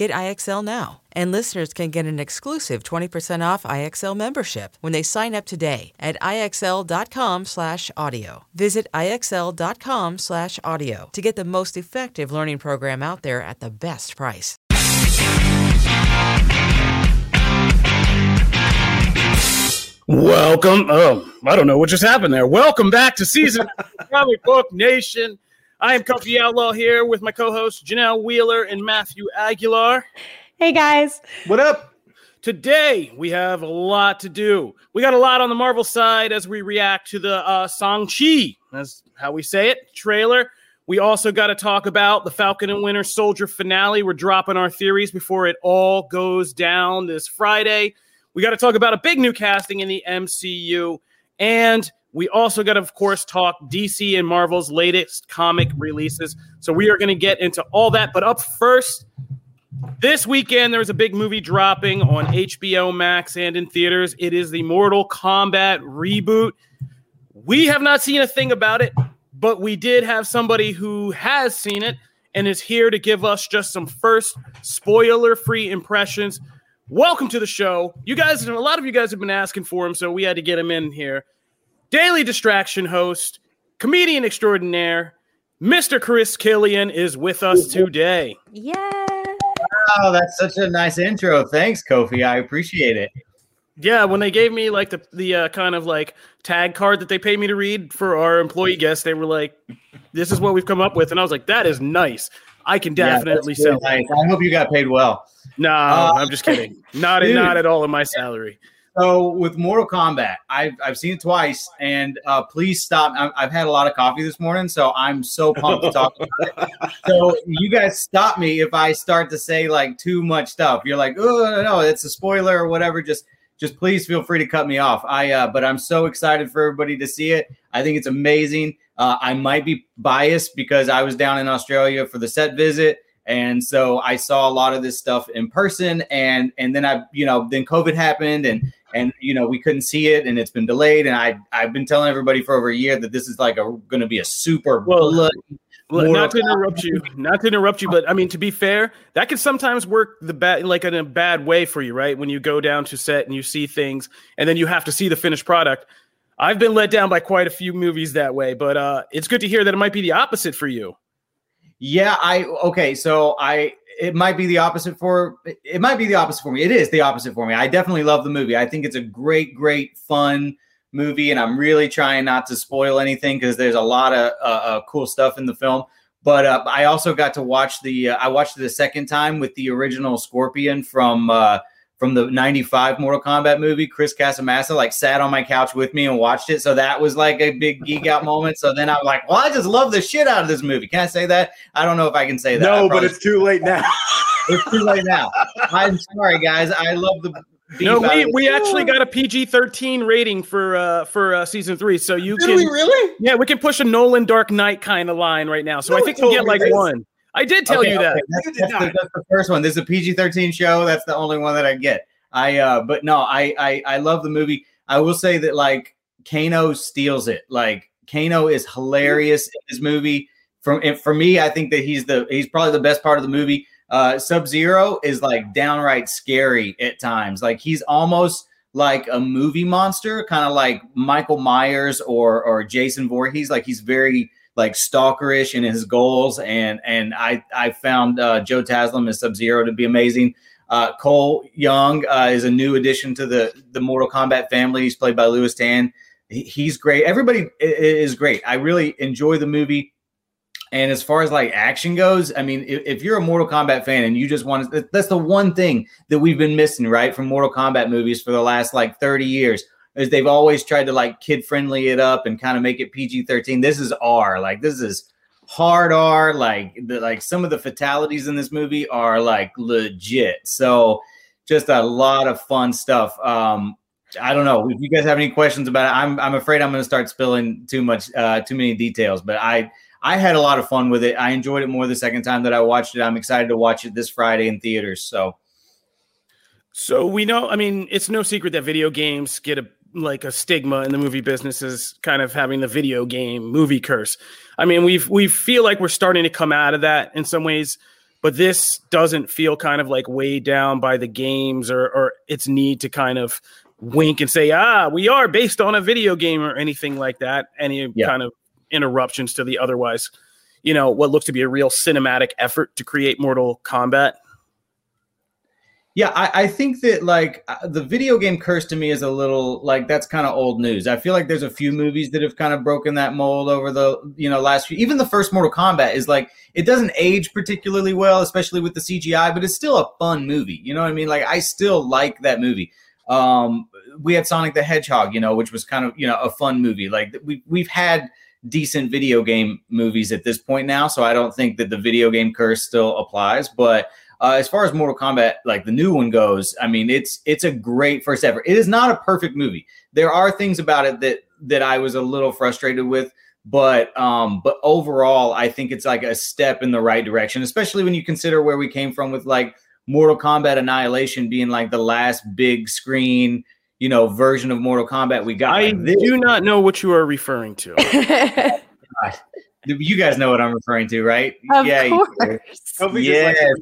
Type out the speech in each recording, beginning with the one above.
Get IXL now. And listeners can get an exclusive 20% off IXL membership when they sign up today at IXL.com/audio. Visit IXL.com/audio to get the most effective learning program out there at the best price. Welcome. Oh, I don't know what just happened there. Welcome back to season Comic Book Nation. I am Kofi Outlaw here with my co-hosts Janelle Wheeler and Matthew Aguilar. Hey guys. What up? Today we have a lot to do. We got a lot on the Marvel side as we react to the uh, Shang-Chi, that's how we say it, trailer. We also got to talk about the Falcon and Winter Soldier finale. We're dropping our theories before it all goes down this Friday. We got to talk about a big new casting in the MCU. And we also got of course, talk DC and Marvel's latest comic releases. So we are going to get into all that. But up first, this weekend there's a big movie dropping on HBO Max and in theaters. It is the Mortal Kombat reboot. We have not seen a thing about it, but we did have somebody who has seen it and is here to give us just some first spoiler free impressions welcome to the show. You guys, a lot of you guys have been asking for him, so we had to get him in here. Daily distraction host, comedian extraordinaire, Mr. Chris Killian is with us today. Yeah. Wow, that's such a nice intro. Thanks, Kofi. I appreciate it. Yeah, when they gave me like the the uh, kind of like tag card that they paid me to read for our employee guests, they were like, "This is what we've come up with," and I was like, "That is nice. I can definitely yeah, sell." nice. I hope you got paid well. No, Uh, I'm just kidding. Not dude. not at all in my salary. So with Mortal Kombat, I've, I've seen it twice, and uh, please stop. I- I've had a lot of coffee this morning, so I'm so pumped to talk about it. So you guys stop me if I start to say like too much stuff. You're like, oh no, no, it's a spoiler or whatever. Just just please feel free to cut me off. I uh, but I'm so excited for everybody to see it. I think it's amazing. Uh, I might be biased because I was down in Australia for the set visit and so I saw a lot of this stuff in person, and and then I, you know, then COVID happened, and and you know we couldn't see it, and it's been delayed, and I I've been telling everybody for over a year that this is like a going to be a super Well, bloody Mortal not to interrupt you, not to interrupt you, but I mean to be fair, that can sometimes work the bad like in a bad way for you, right? When you go down to set and you see things, and then you have to see the finished product. I've been let down by quite a few movies that way, but uh, it's good to hear that it might be the opposite for you. Yeah, I okay. So I it might be the opposite for it might be the opposite for me. It is the opposite for me. I definitely love the movie. I think it's a great, great, fun movie, and I'm really trying not to spoil anything because there's a lot of uh, uh, cool stuff in the film. But uh, I also got to watch the. Uh, I watched it a second time with the original Scorpion from uh, from the '95 Mortal Kombat movie. Chris Casamassa like sat on my couch with me and watched it, so that was like a big geek out moment. So then I'm like, well, I just love the shit out of this movie. Can I say that? I don't know if I can say that. No, but it's too late now. it's too late now. I'm sorry, guys. I love the. No, we, we actually got a PG thirteen rating for uh, for uh, season three, so you Did can we really? yeah we can push a Nolan Dark Knight kind of line right now. So No I think we told get like this. one. I did tell Okay, you that. That's, You did that's the, that's the first one. This is a PG-13 show. That's the only one that I get. I uh, but no, I I I love the movie. I will say that like Kano steals it. Like Kano is hilarious in this movie. From and for me, I think that he's the he's probably the best part of the movie. Uh, Sub Zero is like downright scary at times. Like he's almost like a movie monster, kind of like Michael Myers or or Jason Voorhees. Like he's very like stalkerish in his goals, and and I I found uh, Joe Taslim as Sub Zero to be amazing. Uh, Cole Young uh, is a new addition to the the Mortal Kombat family. He's played by Lewis Tan. He- He's great. Everybody is great. I really enjoy the movie. And as far as like action goes, I mean, if, if, you're a Mortal Kombat fan and you just want to, that's the one thing that we've been missing, right, from Mortal Kombat movies for the last like 30 years, is they've always tried to like kid friendly it up and kind of make it PG 13. This is R. Like, this is hard R. Like, the, like some of the fatalities in this movie are like legit. So, just a lot of fun stuff. Um, I don't know if you guys have any questions about it. I'm I'm afraid I'm going to start spilling too much, uh, too many details. But I I had a lot of fun with it. I enjoyed it more the second time that I watched it. I'm excited to watch it this Friday in theaters. So, so we know. I mean, it's no secret that video games get a like a stigma in the movie business is kind of having the video game movie curse. I mean, we've we feel like we're starting to come out of that in some ways, but this doesn't feel kind of like weighed down by the games or or its need to kind of wink and say, ah, we are based on a video game or anything like that. Any yeah. kind of interruptions to the otherwise, you know, what looks to be a real cinematic effort to create Mortal Kombat. Yeah, I, I think that like uh, the video game curse to me is a little like that's kind of old news. I feel like there's a few movies that have kind of broken that mold over the you know last few. Even the first Mortal Kombat is like it doesn't age particularly well, especially with the CGI, but it's still a fun movie. You know what I mean? Like I still like that movie. Um, we had Sonic the Hedgehog, you know, which was kind of you know a fun movie. Like we we've had decent video game movies at this point now, so I don't think that the video game curse still applies. But uh, as far as Mortal Kombat, like the new one goes, I mean, it's it's a great first ever. It is not a perfect movie. There are things about it that that I was a little frustrated with, but um, but overall, I think it's like a step in the right direction, especially when you consider where we came from with like Mortal Kombat Annihilation being like the last big screen you know, version of Mortal Kombat we got. I like do not know what you are referring to. you guys know what I'm referring to, right? Of yeah, course. Yeah.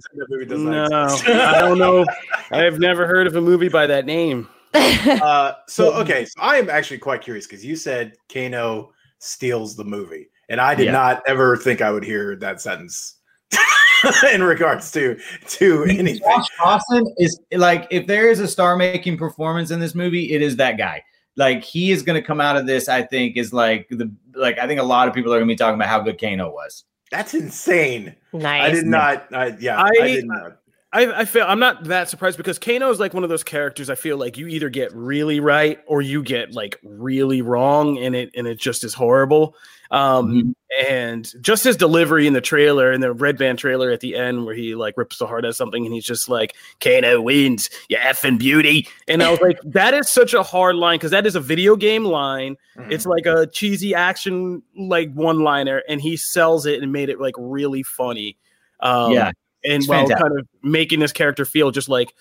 No, I don't know. I have never heard of a movie by that name. Uh, so okay, so I am actually quite curious because you said Kano steals the movie, and I did yeah. not ever think I would hear that sentence in regards to to anything. Josh Lawson is like if there is a star making performance in this movie, it is that guy. Like he is going to come out of this. I think is like the like I think a lot of people are going to be talking about how good Kano was. That's insane. Nice. I did not. I, yeah, I, I did not. I, I feel I'm not that surprised because Kano is like one of those characters. I feel like you either get really right or you get like really wrong, and it and it just is horrible. Um, mm-hmm. And just his delivery in the trailer, in the red band trailer at the end, where he like rips the heart out of something, and he's just like, "Kano wins, you effing beauty." And I was like, that is such a hard line because that is a video game line. Mm-hmm. It's like a cheesy action like one liner, and he sells it and made it like really funny. Um, yeah, and while fantastic. kind of making this character feel just like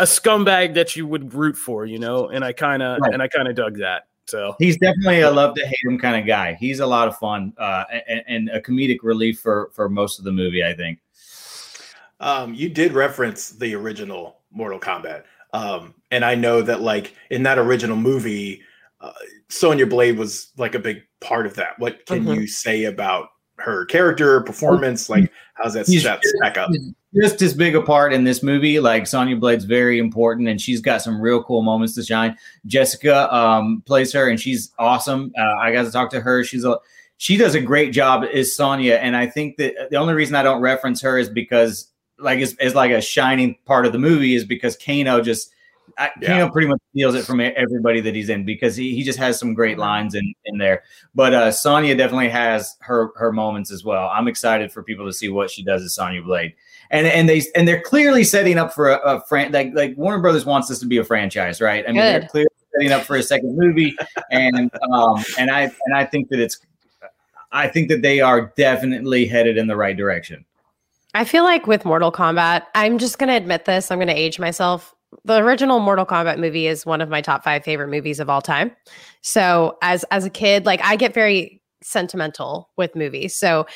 a scumbag that you would root for, you know. And I kind of right. and I kind of dug that. So he's definitely a love to hate him kind of guy. He's a lot of fun uh, and, and, a comedic relief for for most of the movie. I think. Um, you did reference the original Mortal Kombat, um, and I know that like in that original movie, uh, Sonya Blade was like a big part of that. What can mm-hmm. you say about her character performance? Like, how's that stack up? just as big a part in this movie. Like Sonya Blade's very important, and she's got some real cool moments to shine. Jessica um, plays her, and she's awesome. Uh, I got to talk to her. She's a she does a great job as Sonya, and I think that the only reason I don't reference her is because like it's, is like a shining part of the movie is because Kano just I, yeah. Kano pretty much steals it from everybody that he's in because he, he just has some great lines in, in there. But uh, Sonya definitely has her her moments as well. I'm excited for people to see what she does as Sonya Blade and and they and they're clearly setting up for a, a fran like like Warner Brothers wants this to be a franchise, right? I mean, Good. they're clearly setting up for a second movie, and um and I and I think that it's I think that they are definitely headed in the right direction. I feel like with Mortal Kombat, I'm just going to admit this. I'm going to age myself. The original Mortal Kombat movie is one of my top 5 favorite movies of all time. So, as as a kid, like I get very sentimental with movies. So,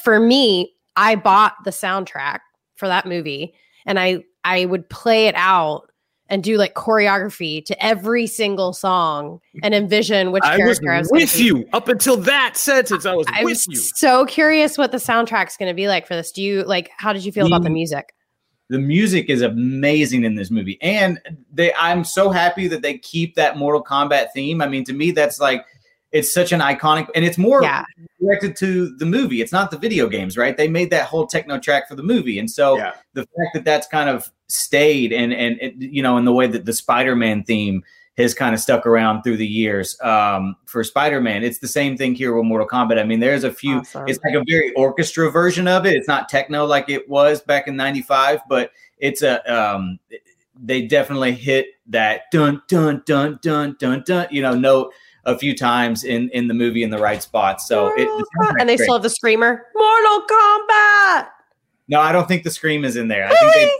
for me, I bought the soundtrack for that movie and I I would play it out and do like choreography to every single song and envision which I character was I was with you up until that sentence. I was I with was you. So curious what the soundtrack's going to be like for this. Do you like? How did you feel about the mm. music? The music is amazing in this movie, and they. I'm so happy that they keep that Mortal Kombat theme. I mean, to me, that's like it's such an iconic, and it's more Yeah. directed to the movie. It's not the video games, right? They made that whole techno track for the movie, and so Yeah. the fact that that's kind of stayed and and it, you know in the way that the Spider-Man theme has kind of stuck around through the years um, for Spider-Man. It's the same thing here with Mortal Kombat. I mean, there's a few. Awesome. It's like a very orchestra version of it. It's not techno like it was back in '95, but it's a. Um, they definitely hit that dun dun dun dun dun dun. You know, note a few times in in the movie in the right spots. So it, the Mortal Kombat- soundtrack's and they great. still have the screamer. Mortal Kombat. No, I don't think the scream is in there. I think they,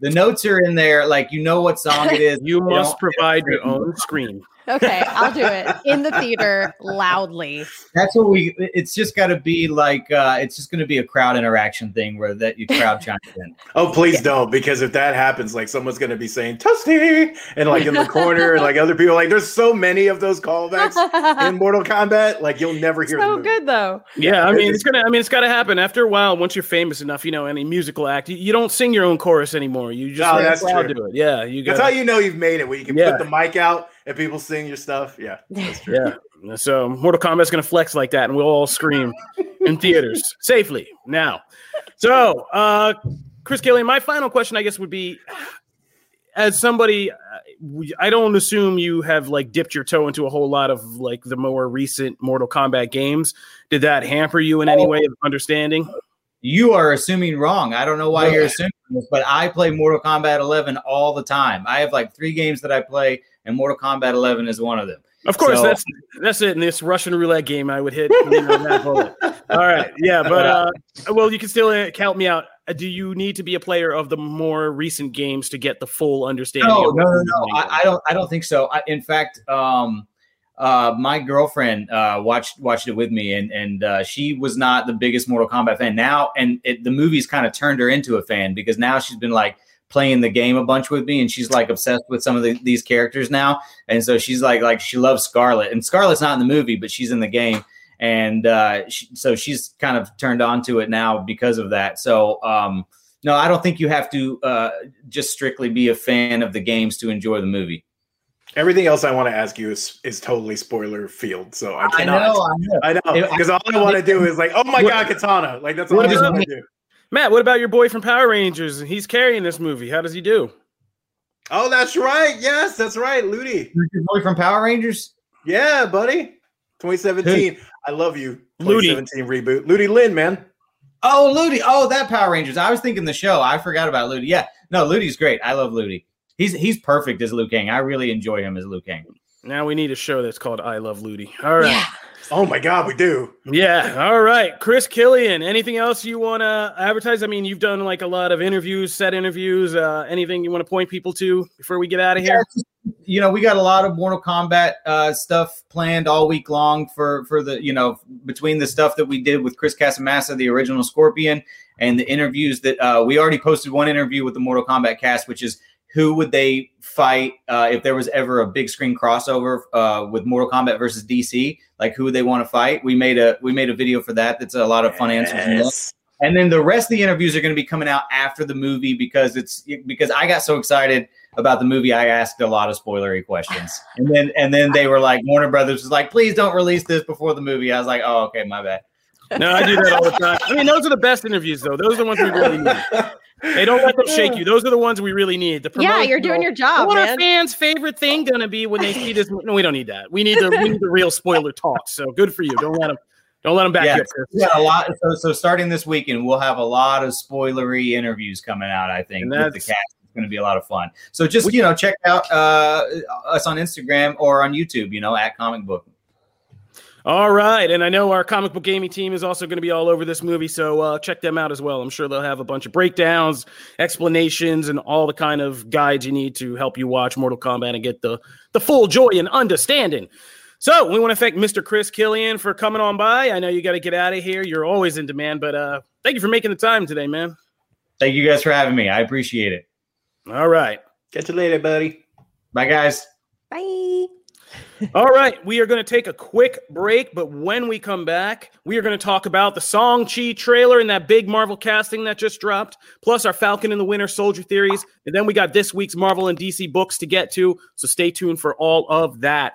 the notes are in there. Like you know what song it is. You must provide your own scream. Okay, I'll do it in the theater loudly. That's what we. It's just got to be like. uh It's just going to be a crowd interaction thing where that you crowd chimes in. Oh, please don't, because if that happens, like someone's gonna be saying "Toasty" and like in the corner, and like other people, like there's so many of those callbacks in Mortal Kombat, like you'll never hear. the so movie. good though. Yeah, I mean it's gonna. I mean it's got to happen after a while. Once you're famous enough, you know, any musical act, you, you don't sing your own chorus anymore. You just No, let the that's crowd true. do it. Yeah, you got. That's how you know you've made it. Where you can Yeah. put the mic out and people sing your stuff. Yeah, that's true. Yeah. So Mortal Kombat's gonna flex like that, and we'll all scream in theaters safely now. So, uh, Chris Kelly, my final question, I guess, would be: as somebody, uh, I don't assume you have like dipped your toe into a whole lot of like the more recent Mortal Kombat games. Did that hamper you in any way of understanding? You are assuming wrong. I don't know why you're assuming this, but I play Mortal Kombat 11 all the time. I have like three games that I play, and Mortal Kombat 11 is one of them. Of course, So- that's that's it. In this Russian roulette game, I would hit you know, that. All right, yeah, but uh, well, you can still uh, count me out. Uh, Do you need to be a player of the more recent games to get the full understanding? No, no, no, no. I, I don't. I don't think so. I, in fact, um, uh, my girlfriend uh, watched watched it with me, and and uh, she was not the biggest Mortal Kombat fan. Now, and it, the movies kind of turned her into a fan because now she's been like playing the game a bunch with me, and she's like obsessed with some of the, these characters now. And so she's like like she loves Skarlet, and Skarlet's not in the movie, but she's in the game. And uh, she, so she's kind of turned on to it now because of that. So um, no, I don't think you have to uh, just strictly be a fan of the games to enjoy the movie. Everything else I want to ask you is is totally spoiler field, so I I cannot. know, I know. I know, because all I want to do is like, oh my god, Katana! Like that's all I want to do. Matt, what about your boy from Power Rangers? He's carrying this movie. How does he do? Oh, that's right. Yes, that's right, Ludi. Who's your boy from Power Rangers? Yeah, buddy. 2017. I love you. Ludi. 2017 reboot. Ludi Lin, man. Oh, Ludi. Oh, that Power Rangers. I was thinking the show. I forgot about Ludi. Yeah, no, Ludi's great. I love Ludi. He's he's perfect as Liu Kang. I really enjoy him as Liu Kang. Now we need a show that's called I Love Ludi. All right. Yeah. Oh my god, we do. Yeah. All right. Chris Killian, anything else you want to advertise? I mean, you've done like a lot of interviews, set interviews. Uh, anything you want to point people to before we get out of here? you know, we got a lot of Mortal Kombat uh, stuff planned all week long for for the you know between the stuff that we did with Chris Casamassa, the original Scorpion, and the interviews that uh, we already posted one interview with the Mortal Kombat cast, which is who would they fight uh, if there was ever a big screen crossover uh, with Mortal Kombat versus DC? Like who would they want to fight? We made a we made a video for that. That's a lot of fun answers. in there. Yes. And then the rest of the interviews are going to be coming out after the movie because it's because I got so excited about the movie, I asked a lot of spoilery questions, and then and then they were like, Warner Brothers was like, please don't release this before the movie. I was like, oh, okay, my bad. No, I do that all the time. I mean, those are the best interviews, though. Those are the ones we really need. They don't let them shake you. Those are the ones we really need. The Yeah, you're doing your job, What are fans' favorite thing gonna be when they see this? No, we don't need that. We need the we need the real spoiler talk. So good for you. Don't let them don't let them back Yeah. you up. Chris. A lot. So, so starting this weekend, we'll have a lot of spoilery interviews coming out. I think And with the cast. It's going to be a lot of fun. So just you know, check out uh, us on Instagram or on YouTube. You know, at Comic Book. All right, and I know our comic book gaming team is also going to be all over this movie, so uh, check them out as well. I'm sure they'll have a bunch of breakdowns, explanations, and all the kind of guides you need to help you watch Mortal Kombat and get the the full joy and understanding. So we want to thank Mr. Chris Killian for coming on by. I know you got to get out of here. You're always in demand, but uh, thank you for making the time today, man. Thank you guys for having me. I appreciate it. All right. Catch you later, buddy. Bye, guys. Bye. All right, we are going to take a quick break, but when we come back, we are going to talk about the Song Chi trailer and that big Marvel casting that just dropped, plus our Falcon and the Winter Soldier theories, and then we got this week's Marvel and DC books to get to. So stay tuned for all of that.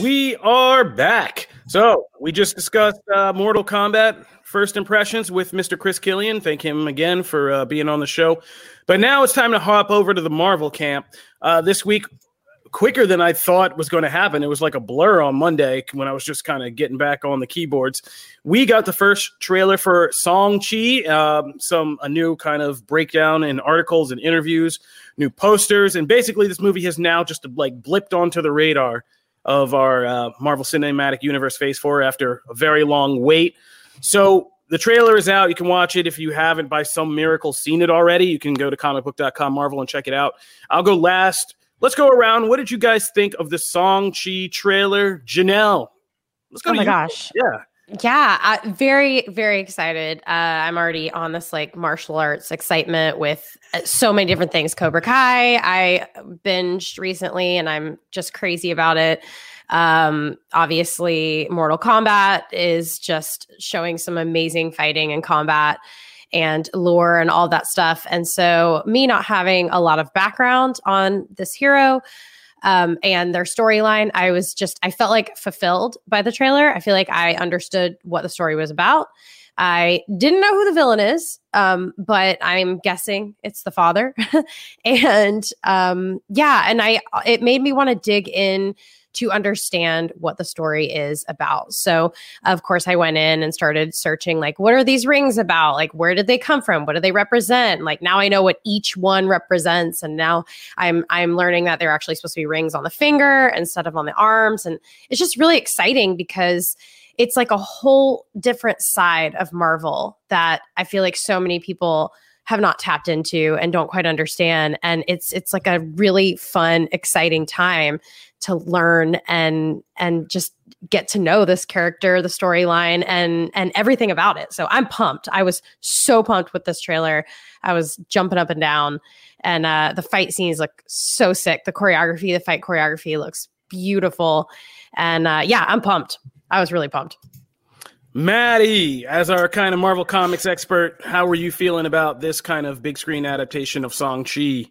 We are back. So we just discussed uh, Mortal Kombat first impressions with Mr. Chris Killian. Thank him again for uh, being on the show. But now it's time to hop over to the Marvel camp. Uh, this week, quicker than I thought was going to happen. It was like a blur on Monday when I was just kind of getting back on the keyboards. We got the first trailer for Song Chi, um, some a new kind of breakdown in articles and interviews, new posters, and basically this movie has now just like blipped onto the radar of our uh, Marvel Cinematic Universe Phase 4 after a very long wait. So the trailer is out. You can watch it if you haven't, by some miracle, seen it already. You can go to comicbook.com Marvel and check it out. I'll go last. Let's go around. What did you guys think of the Song Chi trailer? Janelle. Let's go oh my you. gosh. Yeah. Yeah, I, very, very excited. Uh, I'm already on this like martial arts excitement with uh, so many different things. Cobra Kai, I binged recently and I'm just crazy about it. Um, obviously, Mortal Kombat is just showing some amazing fighting and combat and lore and all that stuff. And so, me not having a lot of background on this hero, um, and their storyline. I was just, I felt like fulfilled by the trailer. I feel like I understood what the story was about. I didn't know who the villain is, um, but I'm guessing it's the father. and um, yeah, and I it made me want to dig in to understand what the story is about. So, of course, I went in and started searching like, what are these rings about? Like, where did they come from? What do they represent? Like, now I know what each one represents, and now I'm I'm learning that they're actually supposed to be rings on the finger instead of on the arms, and it's just really exciting because it's like a whole different side of Marvel that I feel like so many people have not tapped into and don't quite understand. And it's it's like a really fun exciting time to learn and and just get to know this character the storyline and and everything about it. So i'm pumped. I was so pumped with this trailer. I was jumping up and down. And uh the fight scenes look so sick. The choreography the fight choreography looks beautiful. And uh yeah i'm pumped. I was really pumped Maddie, as our kind of Marvel Comics expert, how were you feeling about this kind of big screen adaptation of Song Chi?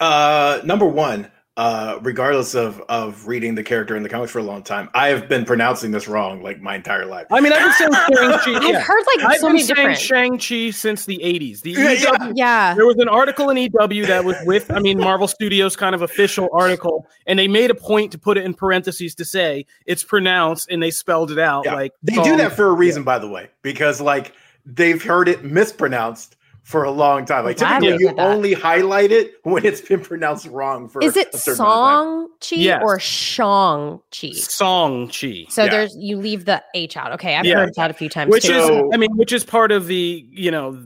Uh, number one, uh, regardless of of reading the character in the comics for a long time, I have been pronouncing this wrong like my entire life. I mean, I've been saying Shang-Chi. I've heard like I've so been many saying. Shang-Chi since the 80s. The Yeah, yeah. EW yeah. There was an article in EW that was with, I mean, Marvel Studios kind of official article, and they made a point to put it in parentheses to say it's pronounced, and they spelled it out. Yeah. Like they do that for a reason, by the way, because like they've heard it mispronounced for a long time. Like Glad typically, you that. only highlight it when it's been pronounced wrong for. Is it a certain amount of time. Song Chi Yes. or Shang Chi? Song Chi, So Yeah. there's you leave the H out. Okay, I've Yeah. heard that a few times which too. is, So- I mean, which is part of the, you know,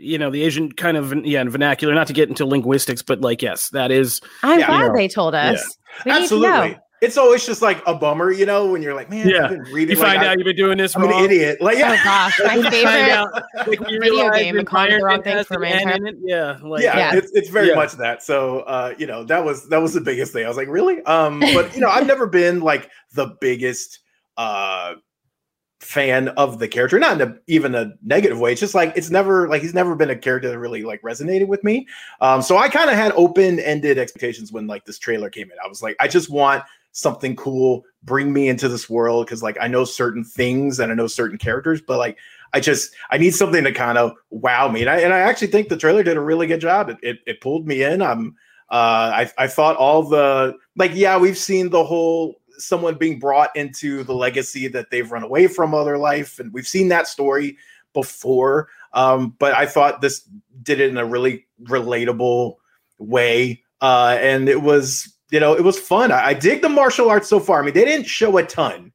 you know, the Asian kind of, yeah, vernacular. Not to get into linguistics, but like, yes, that is. I'm Yeah. glad Yeah. they told us. We need to Absolutely. Know. It's always just like a bummer, you know, when you're like, man, Yeah. I've been reading. You like, find I, out you've been doing this am wrong. an idiot. Like, Oh yeah, gosh, my Like, find favorite. out, like, you video realize game and calling the wrong Man thing for an my N entire- in it. Yeah, like, yeah, Yeah. It's, it's very Yeah. much that. So, uh, you know, that was that was the biggest thing. I was like, really? Um, but you know, I've never been like the biggest uh fan of the character, not in a, even a negative way. It's just like it's never like he's never been a character that really like resonated with me. Um, so I kind of had open ended expectations when like this trailer came in. I was like, I just want something cool, bring me into this world because like I know certain things and I know certain characters, but like I just I need something to kind of wow me. And I and I actually think the trailer did a really good job. It it, it pulled me in. I'm Uh, I I thought all the like yeah we've seen the whole someone being brought into the legacy that they've run away from other life, and we've seen that story before. Um, but I thought this did it in a really relatable way, uh, and it was you know it was fun. I, I dig the martial arts so far. I mean, they didn't show a ton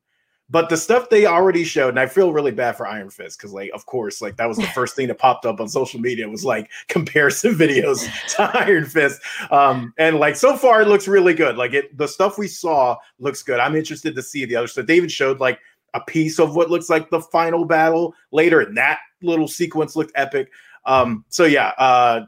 but the stuff they already showed, and I feel really bad for Iron Fist because, like, of course, like that was the first thing that popped up on social media was like comparison videos to Iron Fist. Um, and like so far, it looks really good. Like it, the stuff we saw looks good. I'm interested to see the other stuff. David showed like a piece of what looks like the final battle later, and that little sequence looked epic. Um, so yeah, uh,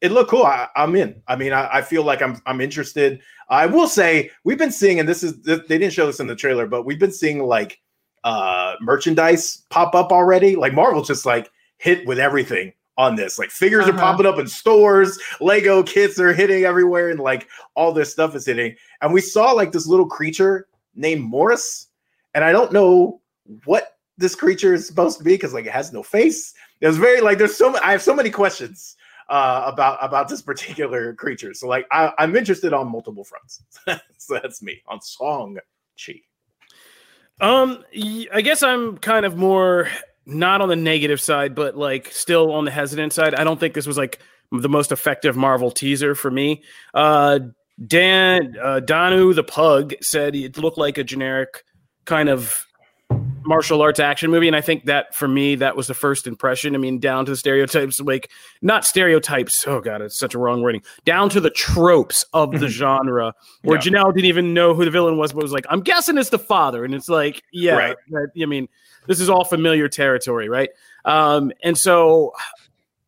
it looked cool. I, am in. I mean, I, I, feel like I'm I'm interested. I will say we've been seeing, and this is they didn't show this in the trailer, but we've been seeing like uh merchandise pop up already. Like Marvel just like hit with everything on this. Like figures uh-huh. are popping up in stores, Lego kits are hitting everywhere, and like all this stuff is hitting. And we saw like this little creature named Morris, and I don't know what this creature is supposed to be because like it has no face. It was very like there's so I have so many questions uh, about about this particular creature. So like I, am interested on multiple fronts. so that's me on Song Chi. Um, I guess I'm kind of more not on the negative side, but like still on the hesitant side. I don't think this was like the most effective Marvel teaser for me. Uh, Dan uh, Danu the pug said it looked like a generic kind of martial arts action movie and i think that for me that was the first impression i mean down to the stereotypes like not stereotypes oh god it's such a wrong wording down to the tropes of the mm-hmm. genre where yeah. janelle didn't even know who the villain was but was like i'm guessing it's the father and it's like yeah right. i mean this is all familiar territory right um and so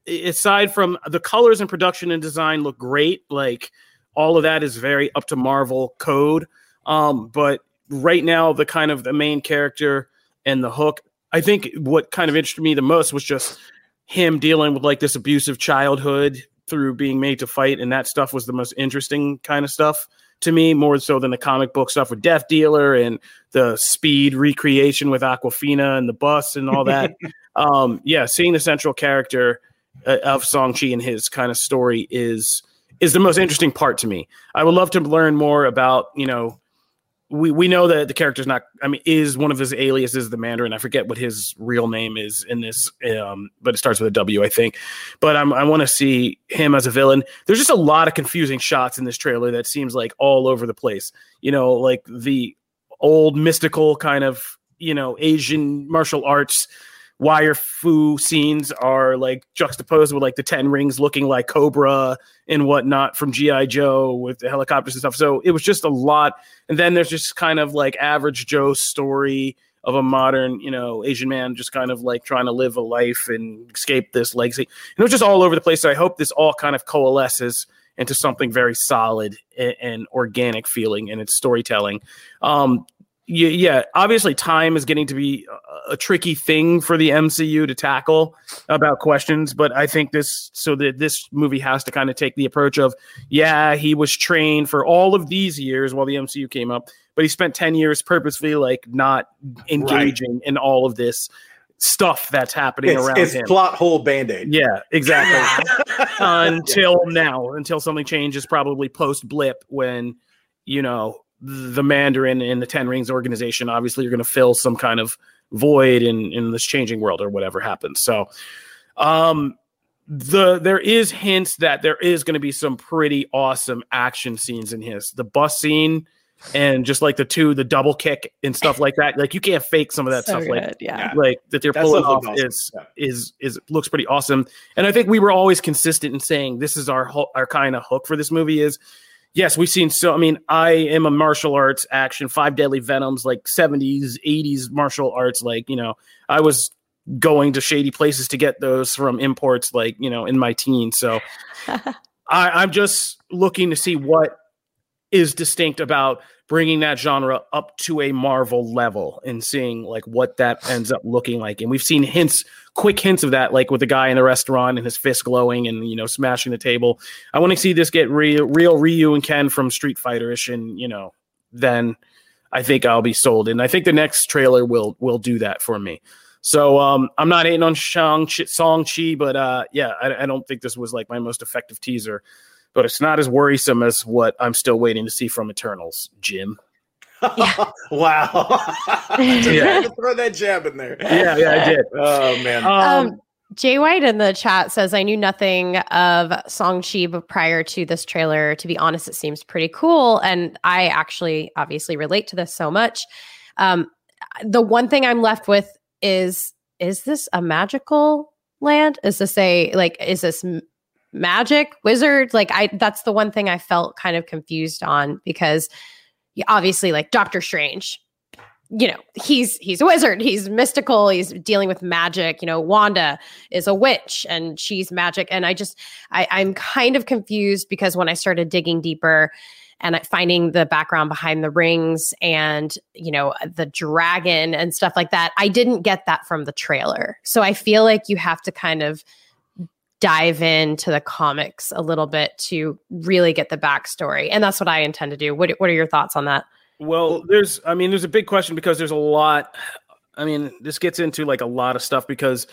aside from the colors and production and design look great like all of that is very up to marvel code um but right now the kind of the main character and the hook. I think what kind of interested me the most was just him dealing with like this abusive childhood through being made to fight, and that stuff was the most interesting kind of stuff to me, more so than the comic book stuff with Death Dealer and the speed recreation with Awkwafina and the bus and all that. um, yeah, seeing the central character uh, of Song Chi and his kind of story is is the most interesting part to me. I would love to learn more about you know we we know that the character's not. I mean, is one of his aliases the Mandarin? I forget what his real name is in this, um, but it starts with a W, I think. But I'm, I want to see him as a villain. There's just a lot of confusing shots in this trailer that seems like all over the place. You know, like the old mystical kind of you know Asian martial arts wire fu scenes are like juxtaposed with like the ten rings looking like Cobra and whatnot from GI Joe with the helicopters and stuff. So it was just a lot. And then there's just kind of like average Joe story of a modern, you know, Asian man just kind of like trying to live a life and escape this legacy. And it was just all over the place. So I hope this all kind of coalesces into something very solid and, and organic feeling in its storytelling. Um, yeah, yeah, obviously time is getting to be a, a, tricky thing for the MCU to tackle about questions, but I think this so that this movie has to kind of take the approach of yeah, he was trained for all of these years while the MCU came up, but he spent 10 years purposely like not engaging right. in all of this stuff that's happening it's, around it's him. plot hole band-aid. Yeah, exactly. Until yeah. now, until something changes probably post blip when you know the Mandarin and the Ten Rings organization, obviously, you're going to fill some kind of void in in this changing world or whatever happens. So, um, the there is hints that there is going to be some pretty awesome action scenes in his the bus scene and just like the two the double kick and stuff like that like you can't fake some of that so stuff good, like yeah like that they're pulling off awesome. is is is looks pretty awesome and i think we were always consistent in saying this is our our kind of hook for this movie is yes, we've seen so. I mean, I am a martial arts action, Five Deadly Venoms, like 70s, 80s martial arts. Like, you know, I was going to shady places to get those from imports, like, you know, in my teens. So I, I'm just looking to see what is distinct about bringing that genre up to a Marvel level and seeing like what that ends up looking like. And we've seen hints, quick hints of that, like with the guy in the restaurant and his fist glowing and you know smashing the table. I want to see this get real, real Ryu and Ken from Street Fighter-ish, and you know, then I think I'll be sold. And I think the next trailer will will do that for me. So um, I'm not hating on Shang Song Chi, but uh, yeah, I, I don't think this was like my most effective teaser but it's not as worrisome as what I'm still waiting to see from Eternals, Jim. wow. Yeah. Throw that jab in there. Yeah, yeah, I did. Oh man. Um, Um, Jay White in the chat says, I knew nothing of Song-Chi prior to this trailer. To be honest, it seems pretty cool. And I actually obviously relate to this so much. Um, the one thing I'm left with is is this a magical land? Is this a like is this m- magic wizard? Like I that's the one thing I felt kind of confused on because obviously like Doctor Strange you know he's he's a wizard. He's mystical. He's dealing with magic. You know wanda is a witch and she's magic. And i just I, i'm kind of confused because when i started digging deeper and finding the background behind the rings and you know the dragon and stuff like that i didn't get that from the trailer. So i feel like you have to kind of dive into the comics a little bit to really get the backstory and that's what i intend to do what, what are your thoughts on that Well, there's, I mean, there's a big question because there's a lot. I mean, this gets into like a lot of stuff because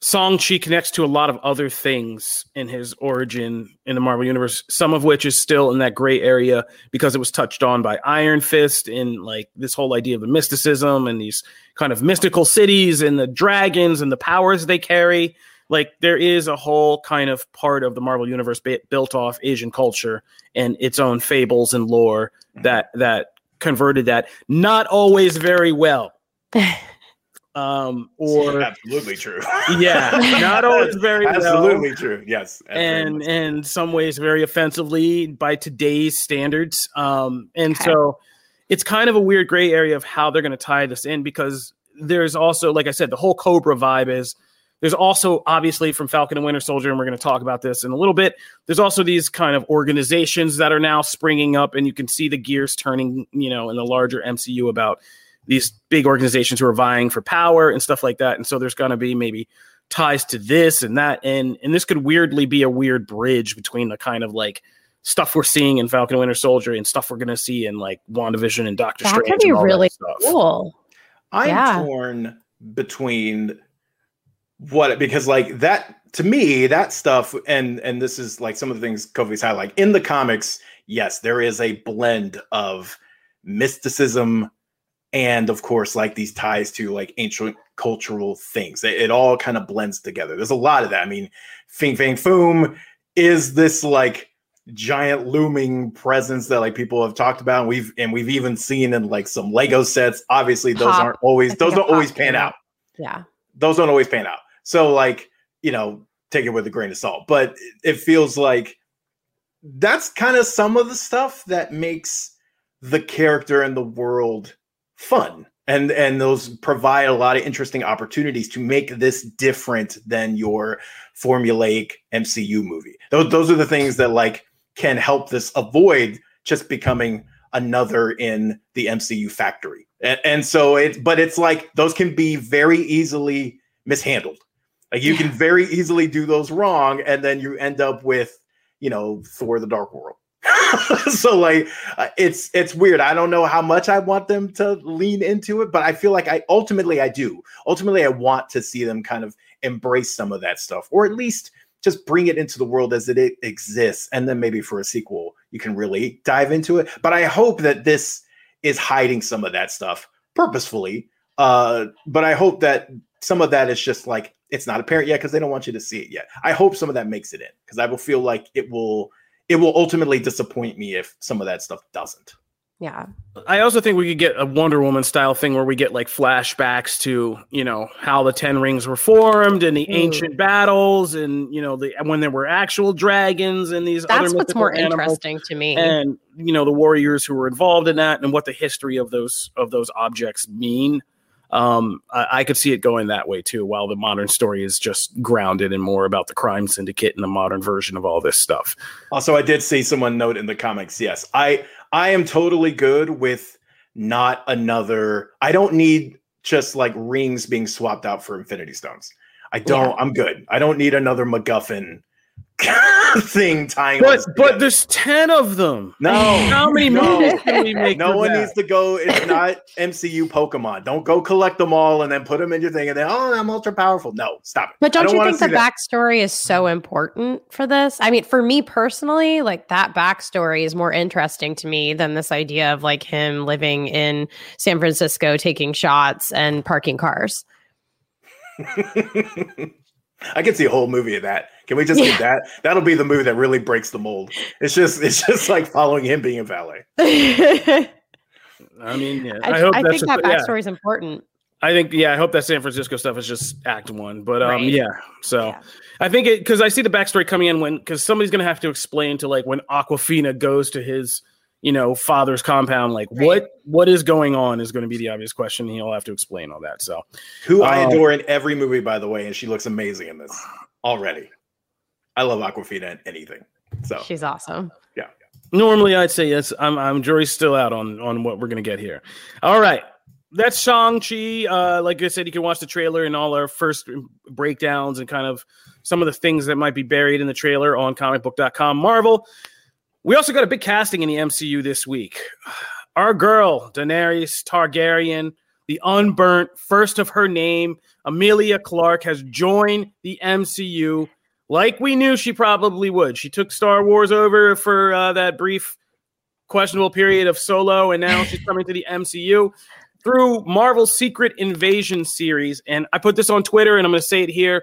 Song Chi connects to a lot of other things in his origin in the Marvel Universe, some of which is still in that gray area because it was touched on by Iron Fist in like this whole idea of the mysticism and these kind of mystical cities and the dragons and the powers they carry. Like there is a whole kind of part of the Marvel Universe ba- built off Asian culture and its own fables and lore that that converted that not always very well um or absolutely true. yeah not always very well absolutely true. Yes. that's very and much so. in some ways very offensively by today's standards um and Okay. so it's kind of a weird gray area of how they're going to tie this in because there's also like i said the whole cobra vibe is there's also obviously from falcon and winter soldier and we're going to talk about this in a little bit there's also these kind of organizations that are now springing up and you can see the gears turning you know in the larger mcu about these big organizations who are vying for power and stuff like that. And so there's going to be maybe ties to this and that and and this could weirdly be a weird bridge between the kind of like stuff we're seeing in Falcon and Winter Soldier and stuff we're going to see in like WandaVision and Doctor that Strange could be and all that really cool. I'm Yeah. torn between what because like that to me that stuff and and this is like some of the things Kofi's highlight in the comics. Yes, there is a blend of mysticism and of course like these ties to like ancient cultural things. It, it all kind of blends together. There's a lot of that. I mean, Fing Fang Foom is this like giant looming presence that like people have talked about and we've and we've even seen in like some lego sets obviously those Pop. aren't always those don't always pan out out. yeah those don't always pan out so like you know take it with a grain of salt but it feels like that's kind of some of the stuff that makes the character and the world fun and and those provide a lot of interesting opportunities to make this different than your formulaic MCU movie. Those those are the things that like can help this avoid just becoming another in the MCU factory. And, and so it but it's like those can be very easily mishandled. Like you can very easily do those wrong and then you end up with, you know, Thor the Dark World. so like uh, it's it's weird. I don't know how much I want them to lean into it, but I feel like I ultimately I do. Ultimately I want to see them kind of embrace some of that stuff or at least just bring it into the world as it exists and then maybe for a sequel you can really dive into it. But I hope that this is hiding some of that stuff purposefully. Uh but I hope that some of that is just like it's not apparent yet because they don't want you to see it yet. I hope some of that makes it in because I will feel like it will it will ultimately disappoint me if some of that stuff doesn't. yeah I also think we could get a Wonder Woman style thing where we get like flashbacks to, you know, how the 10 rings were formed and the Ooh. ancient battles and, you know, the when there were actual dragons and these other that's what's more animals. interesting to me and you know the warriors who were involved in that and what the history of those of those objects mean um I, I could see it going that way too while the modern story is just grounded in more about the crime syndicate and the modern version of all this stuff Also, I did see someone note in the comics. Yes, I I am totally good with not another. I don't need just like rings being swapped out for Infinity Stones. I don't. Yeah. I'm good. I don't need another MacGuffin. thing tying. But but there's ten of them. no, How many no. movies can we make? No one that? needs to go. It's not MCU Pokemon. Don't go collect them all and then put them in your thing and then oh, I'm ultra powerful. No, stop it. But I don't, you think the that. backstory is so important for this? I mean, for me personally, like that backstory is more interesting to me than this idea of like him living in San Francisco, taking shots and parking cars. I can see a whole movie of that. Can we just Yeah. get that? That'll be the movie that really breaks the mold. It's just it's just like following him being a valet. I, I mean, yeah. I, hope I that's think just- that yeah. backstory is important. I think yeah, I hope that San Francisco stuff is just act one. But um Right. yeah, so Yeah. I think it because I see the backstory coming in when because somebody's gonna have to explain to like when Awkwafina goes to his you know father's compound, like Right. what what is going on is going to be the obvious question. He'll have to explain all that. So Who I Um, adore in every movie, by the way, and she looks amazing in this already. I love Awkwafina in anything. So She's awesome. Yeah. Normally I'd say yes. I'm I'm jury's still out on on what we're gonna get here. All right. That's Shang Chi. Uh, like I said, you can watch the trailer and all our first breakdowns and kind of some of the things that might be buried in the trailer on comicbook.com. Marvel. We also got a big casting in the MCU this week. Our girl, Daenerys Targaryen, the unburnt, first of her name, Emilia Clarke, has joined the MCU like we knew she probably would. She took Star Wars over for uh, that brief questionable period of Solo, and now she's coming to the MCU through Marvel's Secret Invasion series. And I put this on Twitter, and I'm going to say it here.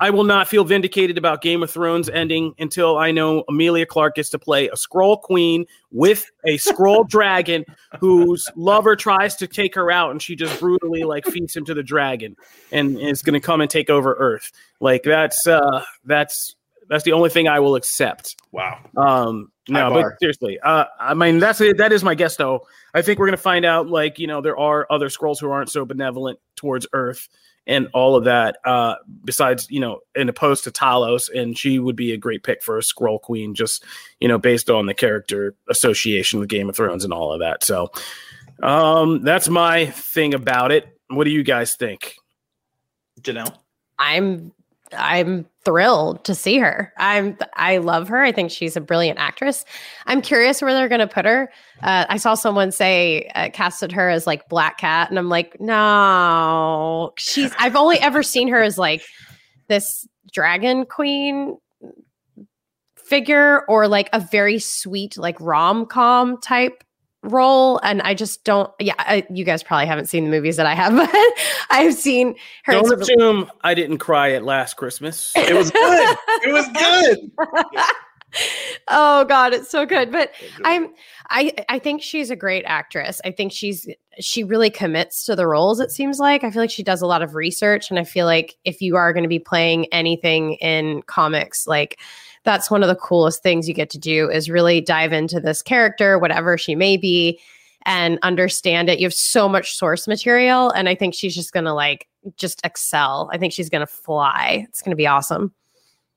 I will not feel vindicated about Game of Thrones ending until I know Emilia Clarke gets to play a Skrull queen with a Skrull dragon whose lover tries to take her out and she just brutally like feeds him to the dragon and is going to come and take over Earth. Like that's uh that's that's the only thing I will accept. wow. Um, no, but seriously, uh, I mean that's it. That is my guess, though. I think we're gonna find out, like you know, there are other Skrulls who aren't so benevolent towards Earth and all of that. Uh, besides, you know, in opposed to Talos, and she would be a great pick for a Skrull queen, just you know, based on the character association with Game of Thrones and all of that. So, um, that's my thing about it. What do you guys think? Janelle. I'm I'm thrilled to see her. I'm I love her. I think she's a brilliant actress. I'm curious where they're going to put her. Uh, I saw someone say uh, casted her as like Black Cat, and I'm like, no, she's. I've only ever seen her as like this dragon queen figure, or like a very sweet like rom com type role and i just don't yeah I, you guys probably haven't seen the movies that i have but i've seen her Don't assume I didn't cry at last Christmas. It was good. it was good. oh god it's so good. But i'm i i think she's a great actress. I think she's she really commits to the roles it seems like. I feel like she does a lot of research and i feel like if you are going to be playing anything in comics like that's one of the coolest things you get to do is really dive into this character whatever she may be and understand it. You have so much source material and i think she's just going to like just excel. I think she's going to fly. It's going to be awesome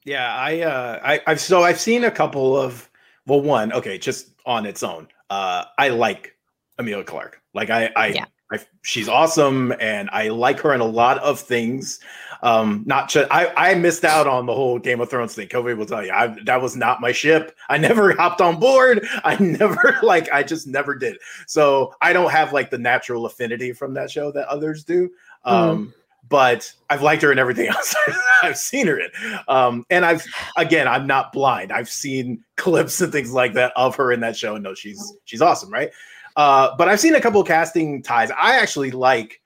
Yeah, I, uh, I, I've so I've seen a couple of well, one okay, just on its own. Uh, I like Emilia Clarke. Like I, I, Yeah. I, she's awesome, and I like her in a lot of things. Um, not just I, I missed out on the whole Game of Thrones thing. Kobe will tell you, I, that was not my ship. I never hopped on board. I never like, I just never did. So I don't have like the natural affinity from that show that others do. Um, but I've liked her in everything else I've seen her in. Um, and I've again, I'm not blind. I've seen clips and things like that of her in that show and know she's she's awesome, right? Uh, but I've seen a couple of casting ties. I actually like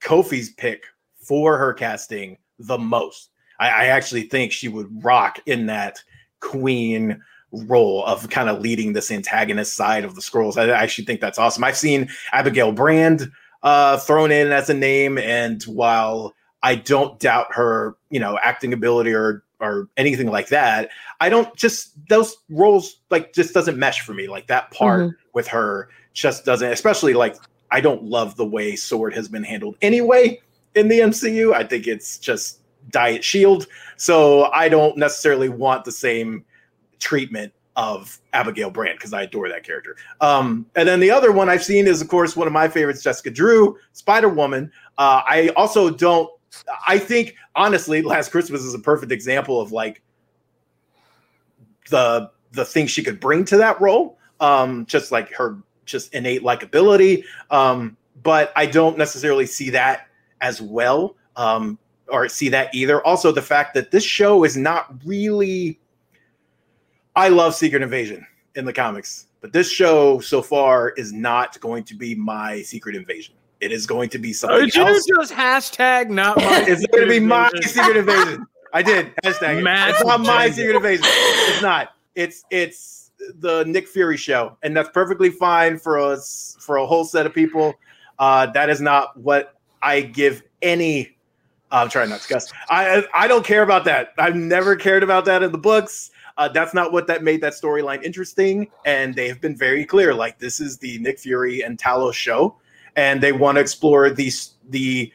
Kofi's pick for her casting the most. I, I actually think she would rock in that queen role of kind of leading this antagonist side of the Skrulls. I actually think that's awesome. I've seen Abigail Brand uh, thrown in as a name, and while I don't doubt her, you know, acting ability or or anything like that, I don't just those roles like just doesn't mesh for me. Like that part with her just doesn't, especially like I don't love the way Sword has been handled anyway in the MCU. I think it's just diet shield. So I don't necessarily want the same treatment of Abigail Brand because I adore that character. Um, and then the other one I've seen is, of course, one of my favorites, Jessica Drew, Spider Woman. Uh, I also don't. I think honestly, Last Christmas is a perfect example of like the the thing she could bring to that role, um, just like her just innate likability. Um, but I don't necessarily see that as well, um, or see that either. Also, the fact that this show is not really. I love Secret Invasion in the comics, but this show so far is not going to be my Secret Invasion. It is going to be something Did you else. just hashtag not my It's going to be my Secret Invasion. I did hashtag. it. It's not my. Secret Invasion. It's not. It's it's the Nick Fury show, and that's perfectly fine for us for a whole set of people. Uh, that is not what I give any. I'm trying not to cuss. I I don't care about that. I've never cared about that in the books. Uh, that's not what that made that storyline interesting. And they have been very clear. Like this is the Nick Fury and Talos show, and they want to explore the the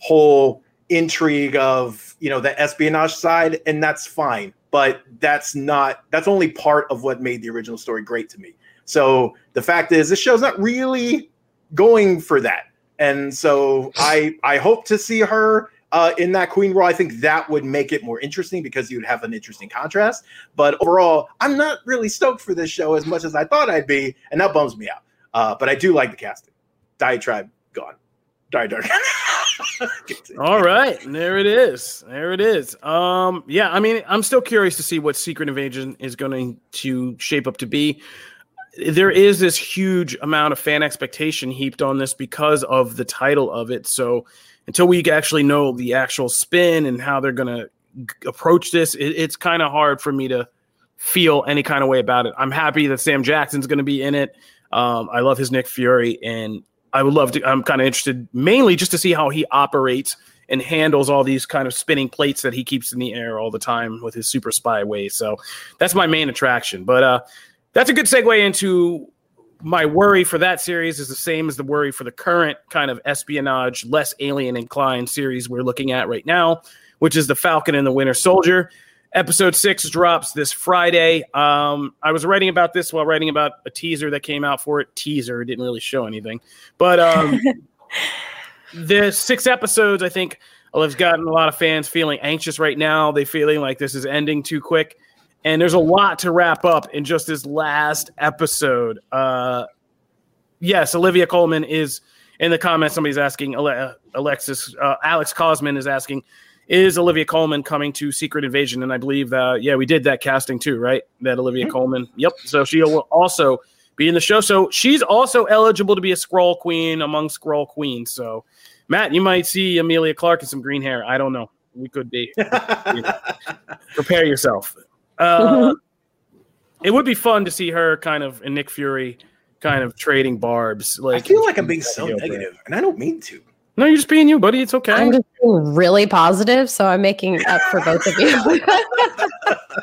whole intrigue of you know the espionage side, and that's fine. But that's not that's only part of what made the original story great to me. So the fact is, this show's not really going for that, and so I I hope to see her uh, in that queen role. I think that would make it more interesting because you'd have an interesting contrast. But overall, I'm not really stoked for this show as much as I thought I'd be, and that bums me out. Uh, but I do like the casting. Diatribe gone. Dark. All right, there it is. There it is. Um, yeah, I mean, I'm still curious to see what Secret Invasion is going to shape up to be. There is this huge amount of fan expectation heaped on this because of the title of it. So until we actually know the actual spin and how they're going to approach this, it, it's kind of hard for me to feel any kind of way about it. I'm happy that Sam Jackson's going to be in it. Um, I love his Nick Fury, and I would love to. I'm kind of interested mainly just to see how he operates and handles all these kind of spinning plates that he keeps in the air all the time with his super spy ways. So that's my main attraction. But uh, that's a good segue into my worry for that series is the same as the worry for the current kind of espionage, less alien inclined series we're looking at right now, which is the Falcon and the Winter Soldier. Episode six drops this Friday. Um, I was writing about this while writing about a teaser that came out for it. Teaser it didn't really show anything, but um, the six episodes, I think, have gotten a lot of fans feeling anxious right now. They feeling like this is ending too quick, and there's a lot to wrap up in just this last episode. Uh, yes, Olivia Colman is in the comments. Somebody's asking Alexis, uh, Alex Cosman is asking, is Olivia Colman coming to Secret Invasion? And I believe that yeah, we did that casting too, right? That Olivia Colman. Yep. So she will also be in the show. So she's also eligible to be a Skrull Queen among Skrull Queens. So Matt, you might see Emilia Clarke in some green hair. I don't know. We could be. Prepare yourself. Uh, it would be fun to see her kind of and Nick Fury kind of trading barbs. Like I feel like I'm being so negative, and I don't mean to. No, you're just being you, buddy. It's okay. I'm just being really positive, so I'm making up for both of you.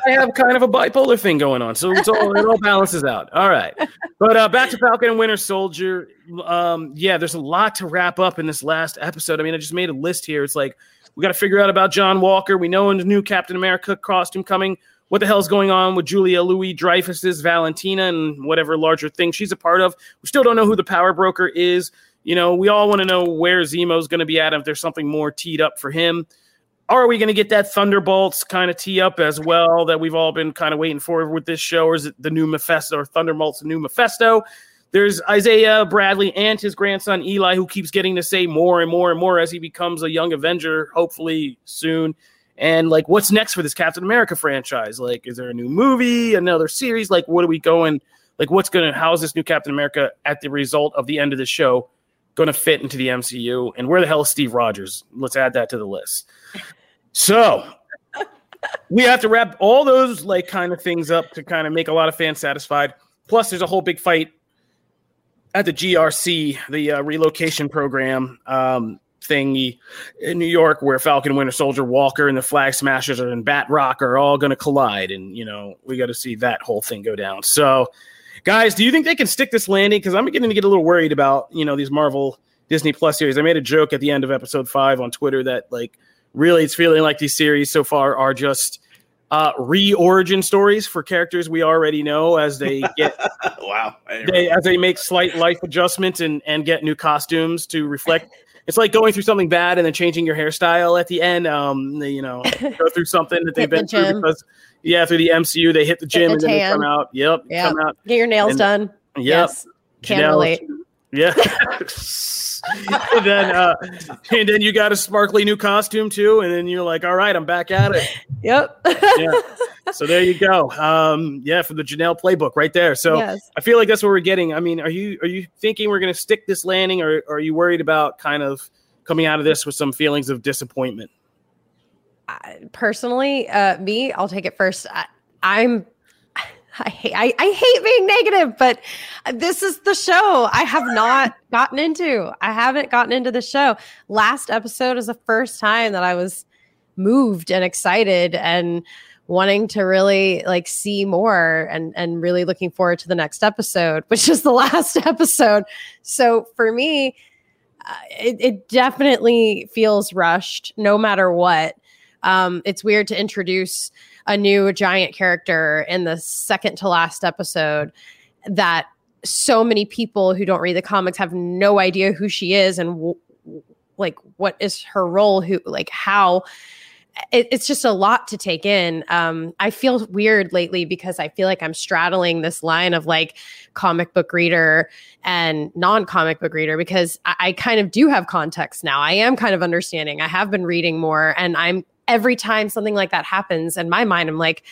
I have kind of a bipolar thing going on, so it's all it all balances out. All right, but uh, back to Falcon and Winter Soldier. Um, yeah, there's a lot to wrap up in this last episode. I mean, I just made a list here. It's like we got to figure out about John Walker. We know in the new Captain America costume coming. What the hell's going on with Julia Louis Dreyfus's Valentina and whatever larger thing she's a part of? We still don't know who the power broker is. You know, we all want to know where Zemo's going to be at. If there's something more teed up for him, are we going to get that Thunderbolts kind of tee up as well that we've all been kind of waiting for with this show? Or is it the new Mephisto or Thunderbolts, new Mephisto? There's Isaiah Bradley and his grandson Eli, who keeps getting to say more and more and more as he becomes a young Avenger, hopefully soon. And like, what's next for this Captain America franchise? Like, is there a new movie, another series? Like, what are we going? Like, what's going to, how's this new Captain America at the result of the end of the show going to fit into the MCU? And where the hell is Steve Rogers? Let's add that to the list. So we have to wrap all those like kind of things up to kind of make a lot of fans satisfied. Plus, there's a whole big fight at the GRC, the uh, relocation program um, thingy in New York, where Falcon, Winter Soldier, Walker, and the Flag Smashers and Batroc are all going to collide, and you know we got to see that whole thing go down. So, guys, do you think they can stick this landing? Because I'm beginning to get a little worried about you know these Marvel Disney Plus series. I made a joke at the end of episode five on Twitter that like really it's feeling like these series so far are just uh, re-origin stories for characters we already know as they get wow. They as they make slight life adjustments and and get new costumes to reflect it's like going through something bad and then changing your hairstyle at the end. Um, they, you know, go through something that they've Hit the been through because yeah, through the MCU they hit the gym the and then they come out. Yep, Yep. come out. Get your nails And- done. Yep. Yes. Can Janelle- relate. Yeah. and then uh and then you got a sparkly new costume too, and then you're like, all right, I'm back at it. Yep. Yeah. So there you go. Um, yeah, for the Janelle playbook right there. So yes. I feel like that's what we're getting. I mean, are you are you thinking we're gonna stick this landing or, or are you worried about kind of coming out of this with some feelings of disappointment? I- personally, uh, me, I'll take it first. I, I'm. I hate, I, I hate being negative, but this is the show I have not gotten into. I haven't gotten into the show. Last episode is the first time that I was moved and excited and wanting to really like see more and and really looking forward to the next episode, which is the last episode. So for me, uh, it, it definitely feels rushed, no matter what. Um, it's weird to introduce a new giant character in the second to last episode that so many people who don't read the comics have no idea who she is and w- like what is her role who like how. It, it's just a lot to take in. Um i feel weird lately because i feel like i'm straddling this line of like comic book reader and non-comic book reader because I, I kind of do have context now. I am kind of understanding. I have been reading more and i'm every time something like that happens in my mind i'm like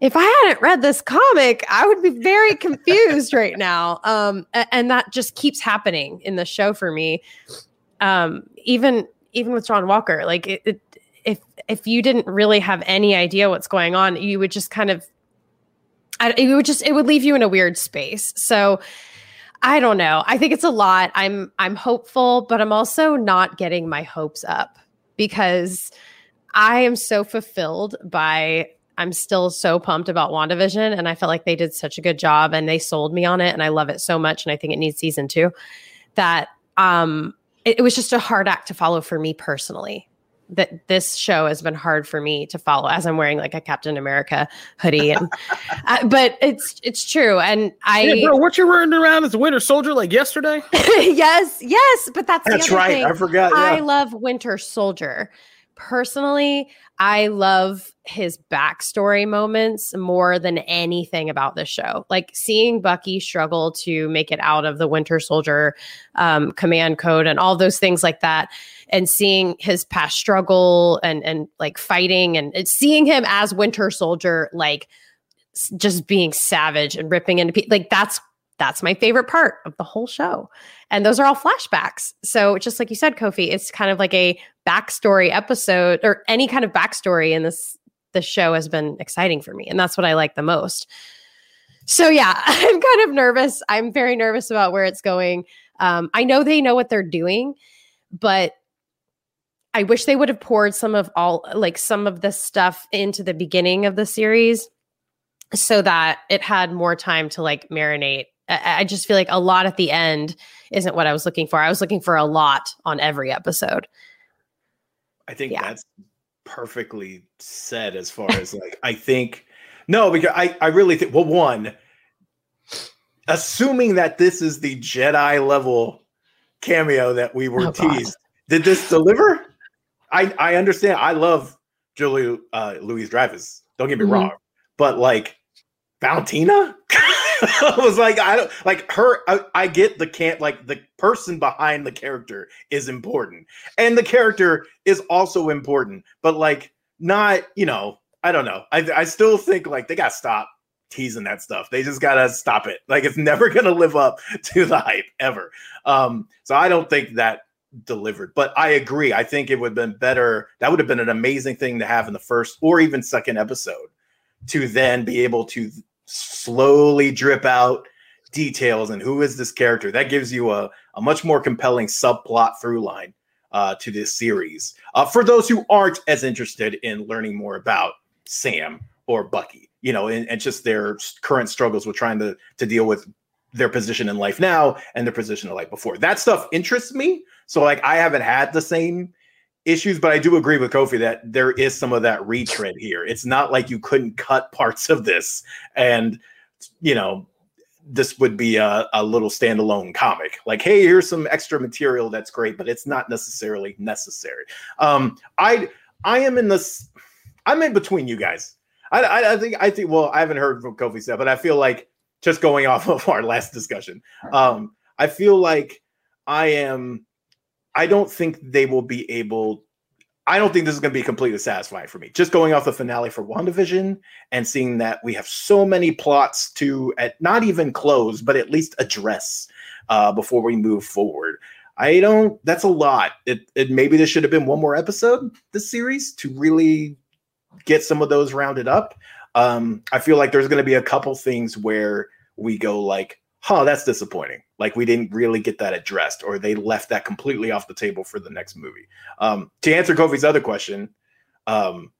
if i hadn't read this comic i would be very confused right now. Um and that just keeps happening in the show for me. Um even even with john walker like it, it if if you didn't really have any idea what's going on you would just kind of I, it would just it would leave you in a weird space. So i don't know. I think it's a lot. I'm i'm hopeful but i'm also not getting my hopes up because i am so fulfilled by i'm still so pumped about wandavision and i felt like they did such a good job and they sold me on it and i love it so much and i think it needs season two that um it, it was just a hard act to follow for me personally that this show has been hard for me to follow as I'm wearing like a Captain America hoodie and uh, but it's it's true and I Yeah, bro, what you're wearing around as a Winter Soldier like yesterday? yes yes but that's the That's other right. thing. I forgot. I love Winter Soldier. Personally, I love his backstory moments more than anything about this show. Like seeing Bucky struggle to make it out of the Winter Soldier um, command code and all those things like that, and seeing his past struggle and and like fighting and, and seeing him as Winter Soldier, like just being savage and ripping into people. Like that's that's my favorite part of the whole show. And those are all flashbacks. So just like you said, Kofi, it's kind of like a backstory episode or any kind of backstory in this this show has been exciting for me. And that's what I like the most. So yeah, I'm kind of nervous. I'm very nervous about where it's going. Um, I know they know what they're doing, but I wish they would have poured some of all like some of the stuff into the beginning of the series so that it had more time to like marinate. I, just feel like a lot at the end isn't what I was looking for. I was looking for a lot on every episode. I think Yeah. that's perfectly said as far as like I think no, because I, I really think well one, assuming that this is the Jedi level cameo that we were Oh, God. teased, did this deliver? I I understand. I love Julie uh Louise Dreyfus. Don't get me Mhm. wrong, but like Valentina I was like, I don't like her. I, I get the can't like the person behind the character is important, and the character is also important, but like not, you know, I don't know. I I still think like they got to stop teasing that stuff. They just gotta stop it. Like it's never gonna live up to the hype ever. Um, so I don't think that delivered, but I agree. I think it would have been better. That would have been an amazing thing to have in the first or even second episode to then be able to slowly drip out details and who is this character. That gives you a, a much more compelling subplot through line uh, to this series. Uh, for those who aren't as interested in learning more about sam or bucky you know and, and just their current struggles with trying to to deal with their position in life now and their position in life before. That stuff interests me. So like i haven't had the same issues, but I do agree with Kofi that there is some of that retread here. It's not like you couldn't cut parts of this and you know this would be a, a little standalone comic. Like, hey, here's some extra material that's great, but it's not necessarily necessary. Um, I I am in this. I'm in between you guys. I, I, I think I think. Well, I haven't heard from Kofi stuff, but I feel like just going off of our last discussion, um, I feel like I am. I don't think they will be able I don't think this is going to be completely satisfying for me. Just going off the finale for WandaVision and seeing that we have so many plots to at not even close, but at least address uh, before we move forward. I don't. That's a lot. It, it maybe this should have been one more episode this series to really get some of those rounded up. Um, I feel like there's going to be a couple things where we go like, huh, that's disappointing. Like we didn't really get that addressed, or they left that completely off the table for the next movie. Um, to answer Kofi's other question, um,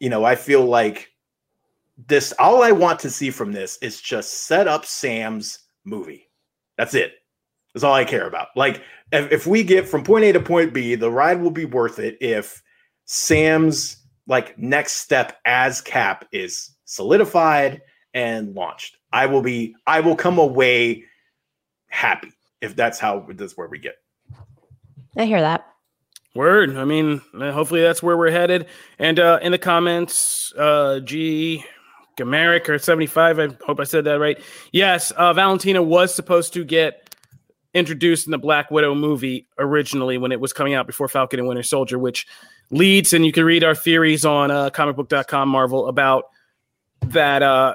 you know, I feel like this all I want to see from this is just set up Sam's movie. That's it. That's all I care about. Like if, if we get from point A to point B, the ride will be worth it if Sam's like next step as Cap is solidified and launched. I will be I will come away happy if that's how that's where we get. I hear that. Word. I mean, uh, hopefully that's where we're headed. And uh, in the comments, uh, G Gameric or 75, I hope I said that right. Yes, uh, Valentina was supposed to get introduced in the Black Widow movie originally when it was coming out before Falcon and Winter Soldier, which leads, and you can read our theories on uh, comicbook.com, Marvel, about that uh,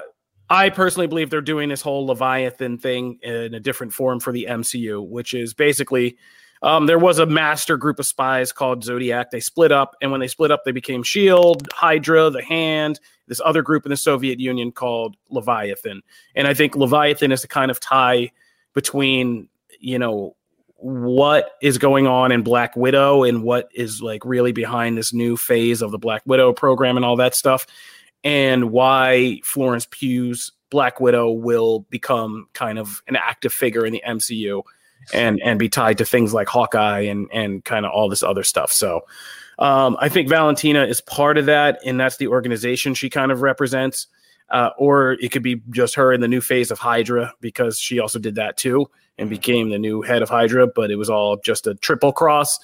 I personally believe they're doing this whole Leviathan thing in a different form for the MCU, which is basically um, there was a master group of spies called Zodiac. They split up, and when they split up, they became Shield, Hydra, the Hand, this other group in the Soviet Union called Leviathan. And I think Leviathan is the kind of tie between you know what is going on in Black Widow and what is like really behind this new phase of the Black Widow program and all that stuff and why Florence Pugh's Black Widow will become kind of an active figure in the MCU and and be tied to things like Hawkeye and and kind of all this other stuff. So um, I think Valentina is part of that, and that's the organization she kind of represents. Uh, or it could be just her in the new phase of Hydra because she also did that too and became the new head of Hydra, but it was all just a triple cross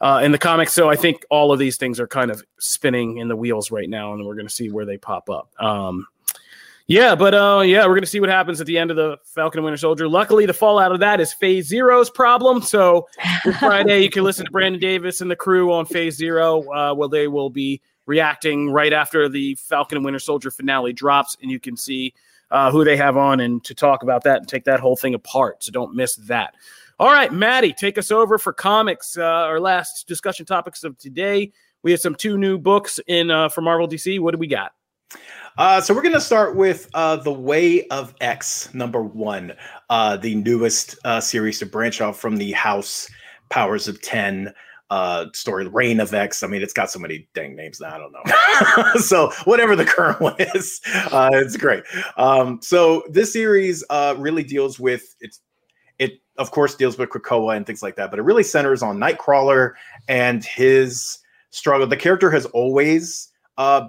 uh, in the comics. So I think all of these things are kind of spinning in the wheels right now, and we're going to see where they pop up. Um, yeah, but uh, yeah, we're going to see what happens at the end of the Falcon and Winter Soldier. Luckily, the fallout of that is Phase Zero's problem. So Friday, you can listen to Brandon Davis and the crew on Phase Zero, uh, where they will be reacting right after the Falcon and Winter Soldier finale drops, and you can see uh, who they have on and to talk about that and take that whole thing apart. So don't miss that. All right, Maddie, take us over for comics. Uh, our last discussion topics of today. We have some two new books in uh, for Marvel DC. What do we got? Uh, so we're going to start with uh, the Way of X, number one, uh, the newest uh, series to branch off from the House Powers of Ten uh, story, Reign of X. I mean, it's got so many dang names now. I don't know. so whatever the current one is, uh, it's great. Um, so this series really deals with it's it of course deals with Krakoa and things like that, but it really centers on Nightcrawler and his struggle. The character has always uh,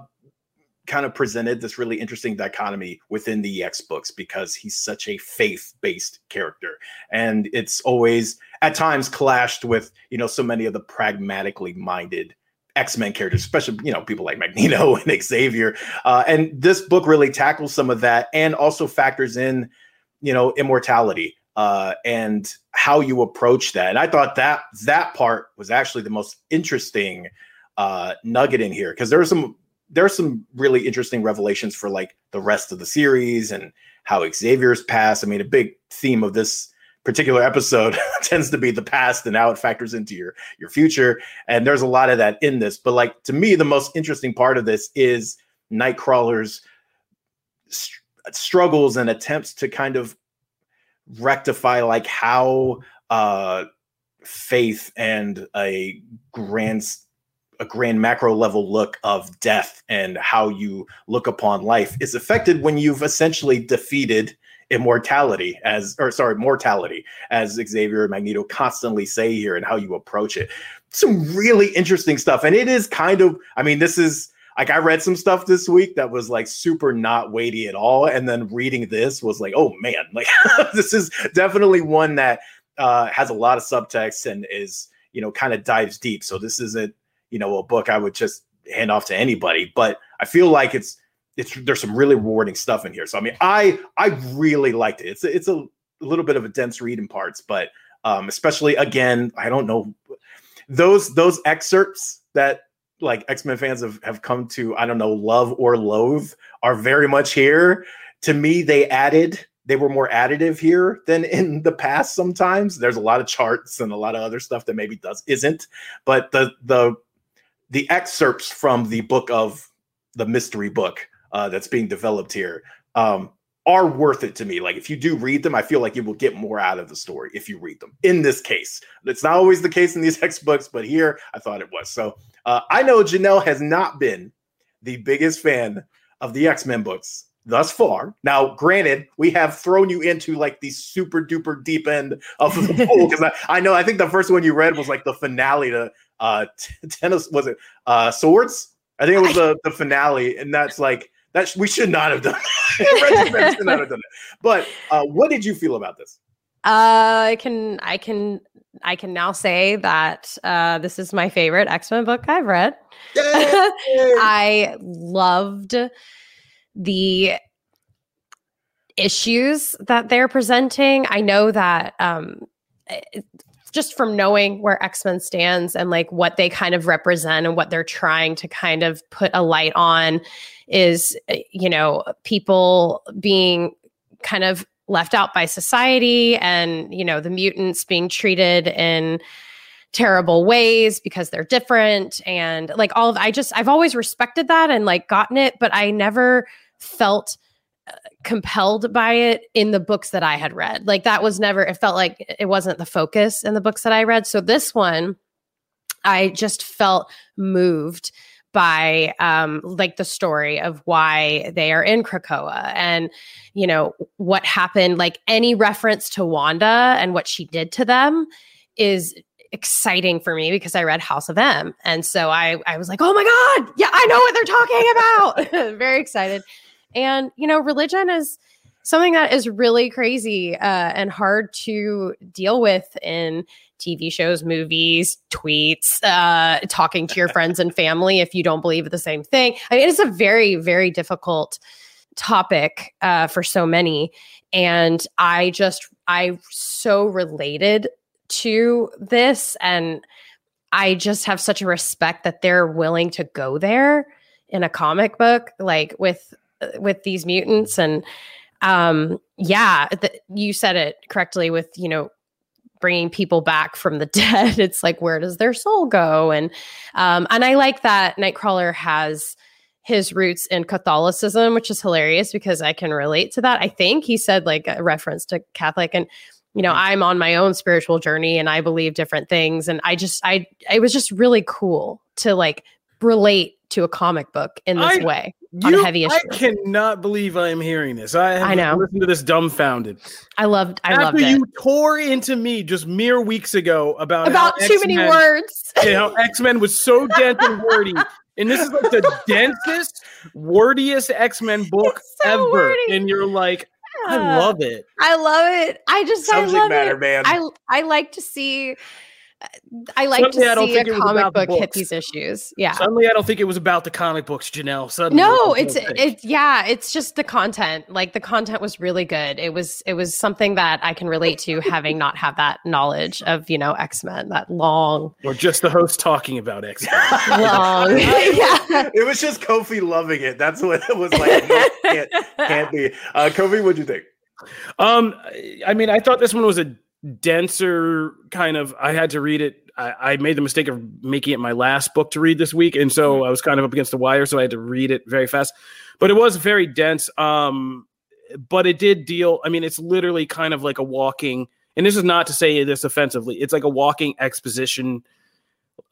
kind of presented this really interesting dichotomy within the X books because he's such a faith-based character, and it's always at times clashed with you know so many of the pragmatically minded X-Men characters, especially you know people like Magneto and Xavier. Uh, and this book really tackles some of that, and also factors in you know immortality uh, and how you approach that. And I thought that that part was actually the most interesting uh, nugget in here because there are some there are some really interesting revelations for like the rest of the series and how Xavier's past. I mean, a big theme of this particular episode tends to be the past and how it factors into your your future. And there's a lot of that in this. But like to me, the most interesting part of this is Nightcrawler's st- struggles and attempts to kind of rectify like how uh faith and a grand a grand macro level look of death and how you look upon life is affected when you've essentially defeated immortality as or sorry mortality as xavier and magneto constantly say here and how you approach it. Some really interesting stuff and it is kind of i mean this is like I read some stuff this week that was like super not weighty at all, and then reading this was like, oh man, like this is definitely one that uh, has a lot of subtext and is you know kind of dives deep. So this isn't you know a book I would just hand off to anybody, but I feel like it's it's there's some really rewarding stuff in here. So I mean, I I really liked it. It's a, it's a little bit of a dense read in parts, but um, especially again, I don't know those those excerpts that like X-Men fans have, have come to, I don't know, love or loathe are very much here. To me, they added, they were more additive here than in the past sometimes. There's a lot of charts and a lot of other stuff that maybe does isn't. But the the the excerpts from the book of the mystery book uh, that's being developed here um, are worth it to me. Like if you do read them, I feel like you will get more out of the story if you read them. In this case, it's not always the case in these X books, but here I thought it was. So uh, I know Janelle has not been the biggest fan of the X Men books thus far. Now, granted, we have thrown you into like the super duper deep end of the pool because I, I know I think the first one you read was like the finale to uh t- tennis was it uh swords I think it was the, the finale, and that's like that we should not have done. That. should not have done it. But uh, what did you feel about this? Uh, I can I can I can now say that uh, this is my favorite X Men book I've read. I loved the issues that they're presenting. I know that um, just from knowing where X-Men stands and like what they kind of represent and what they're trying to kind of put a light on is you know people being kind of left out by society and you know the mutants being treated in terrible ways because they're different and like all of I just I've always respected that and like gotten it but I never felt compelled by it in the books that I had read. Like that was never, it felt like it wasn't the focus in the books that I read. So this one, I just felt moved by um like the story of why they are in Krakoa and you know what happened like any reference to Wanda and what she did to them is exciting for me because I read House of M and so I I was like oh my god yeah I know what they're talking about very excited and, you know, religion is something that is really crazy uh, and hard to deal with in TV shows, movies, tweets, uh, talking to your friends and family if you don't believe the same thing. I mean, it's a very, very difficult topic uh, for so many. And I just, I so related to this. And I just have such a respect that they're willing to go there in a comic book, like with with these mutants and um yeah the, you said it correctly with you know bringing people back from the dead. It's like where does their soul go? And um and i like that nightcrawler has his roots in catholicism which is hilarious because i can relate to that. I think he said like a reference to catholic and you know i'm on my own spiritual journey and i believe different things. And i just i it was just really cool to like relate to a comic book in this I, way on you, a heavy issue. I cannot believe I am hearing this. I, I know. Listen to this dumbfounded. I loved. I After loved it. you tore into me just mere weeks ago about about too X-Men, many words. you know, X Men was so dense and wordy. And this is like the densest, wordiest X Men book so ever. Wordy. And you're like, I love it. I love it. I just Subject I love matter, it. Man. I I like to see I like Suddenly, to see a comic book hit these issues. Yeah. Suddenly, I don't think it was about the comic books, Janelle. Suddenly, no, it's it's yeah, it's just the content. Like the content was really good. It was it was something that I can relate to, having not have that knowledge of you know X Men, that long or just the host talking about X Men. long, yeah. It was just Kofi loving it. That's what it was like. No, can't, can't be. Uh, Kofi, what'd you think? Um, I mean, I thought this one was a denser kind of i had to read it I, I, made the mistake of making it my last book to read this week and so mm-hmm. i was kind of up against the wire so i had to read it very fast but it was very dense um but it did deal i mean it's literally kind of like a walking and this is not to say this offensively it's like a walking exposition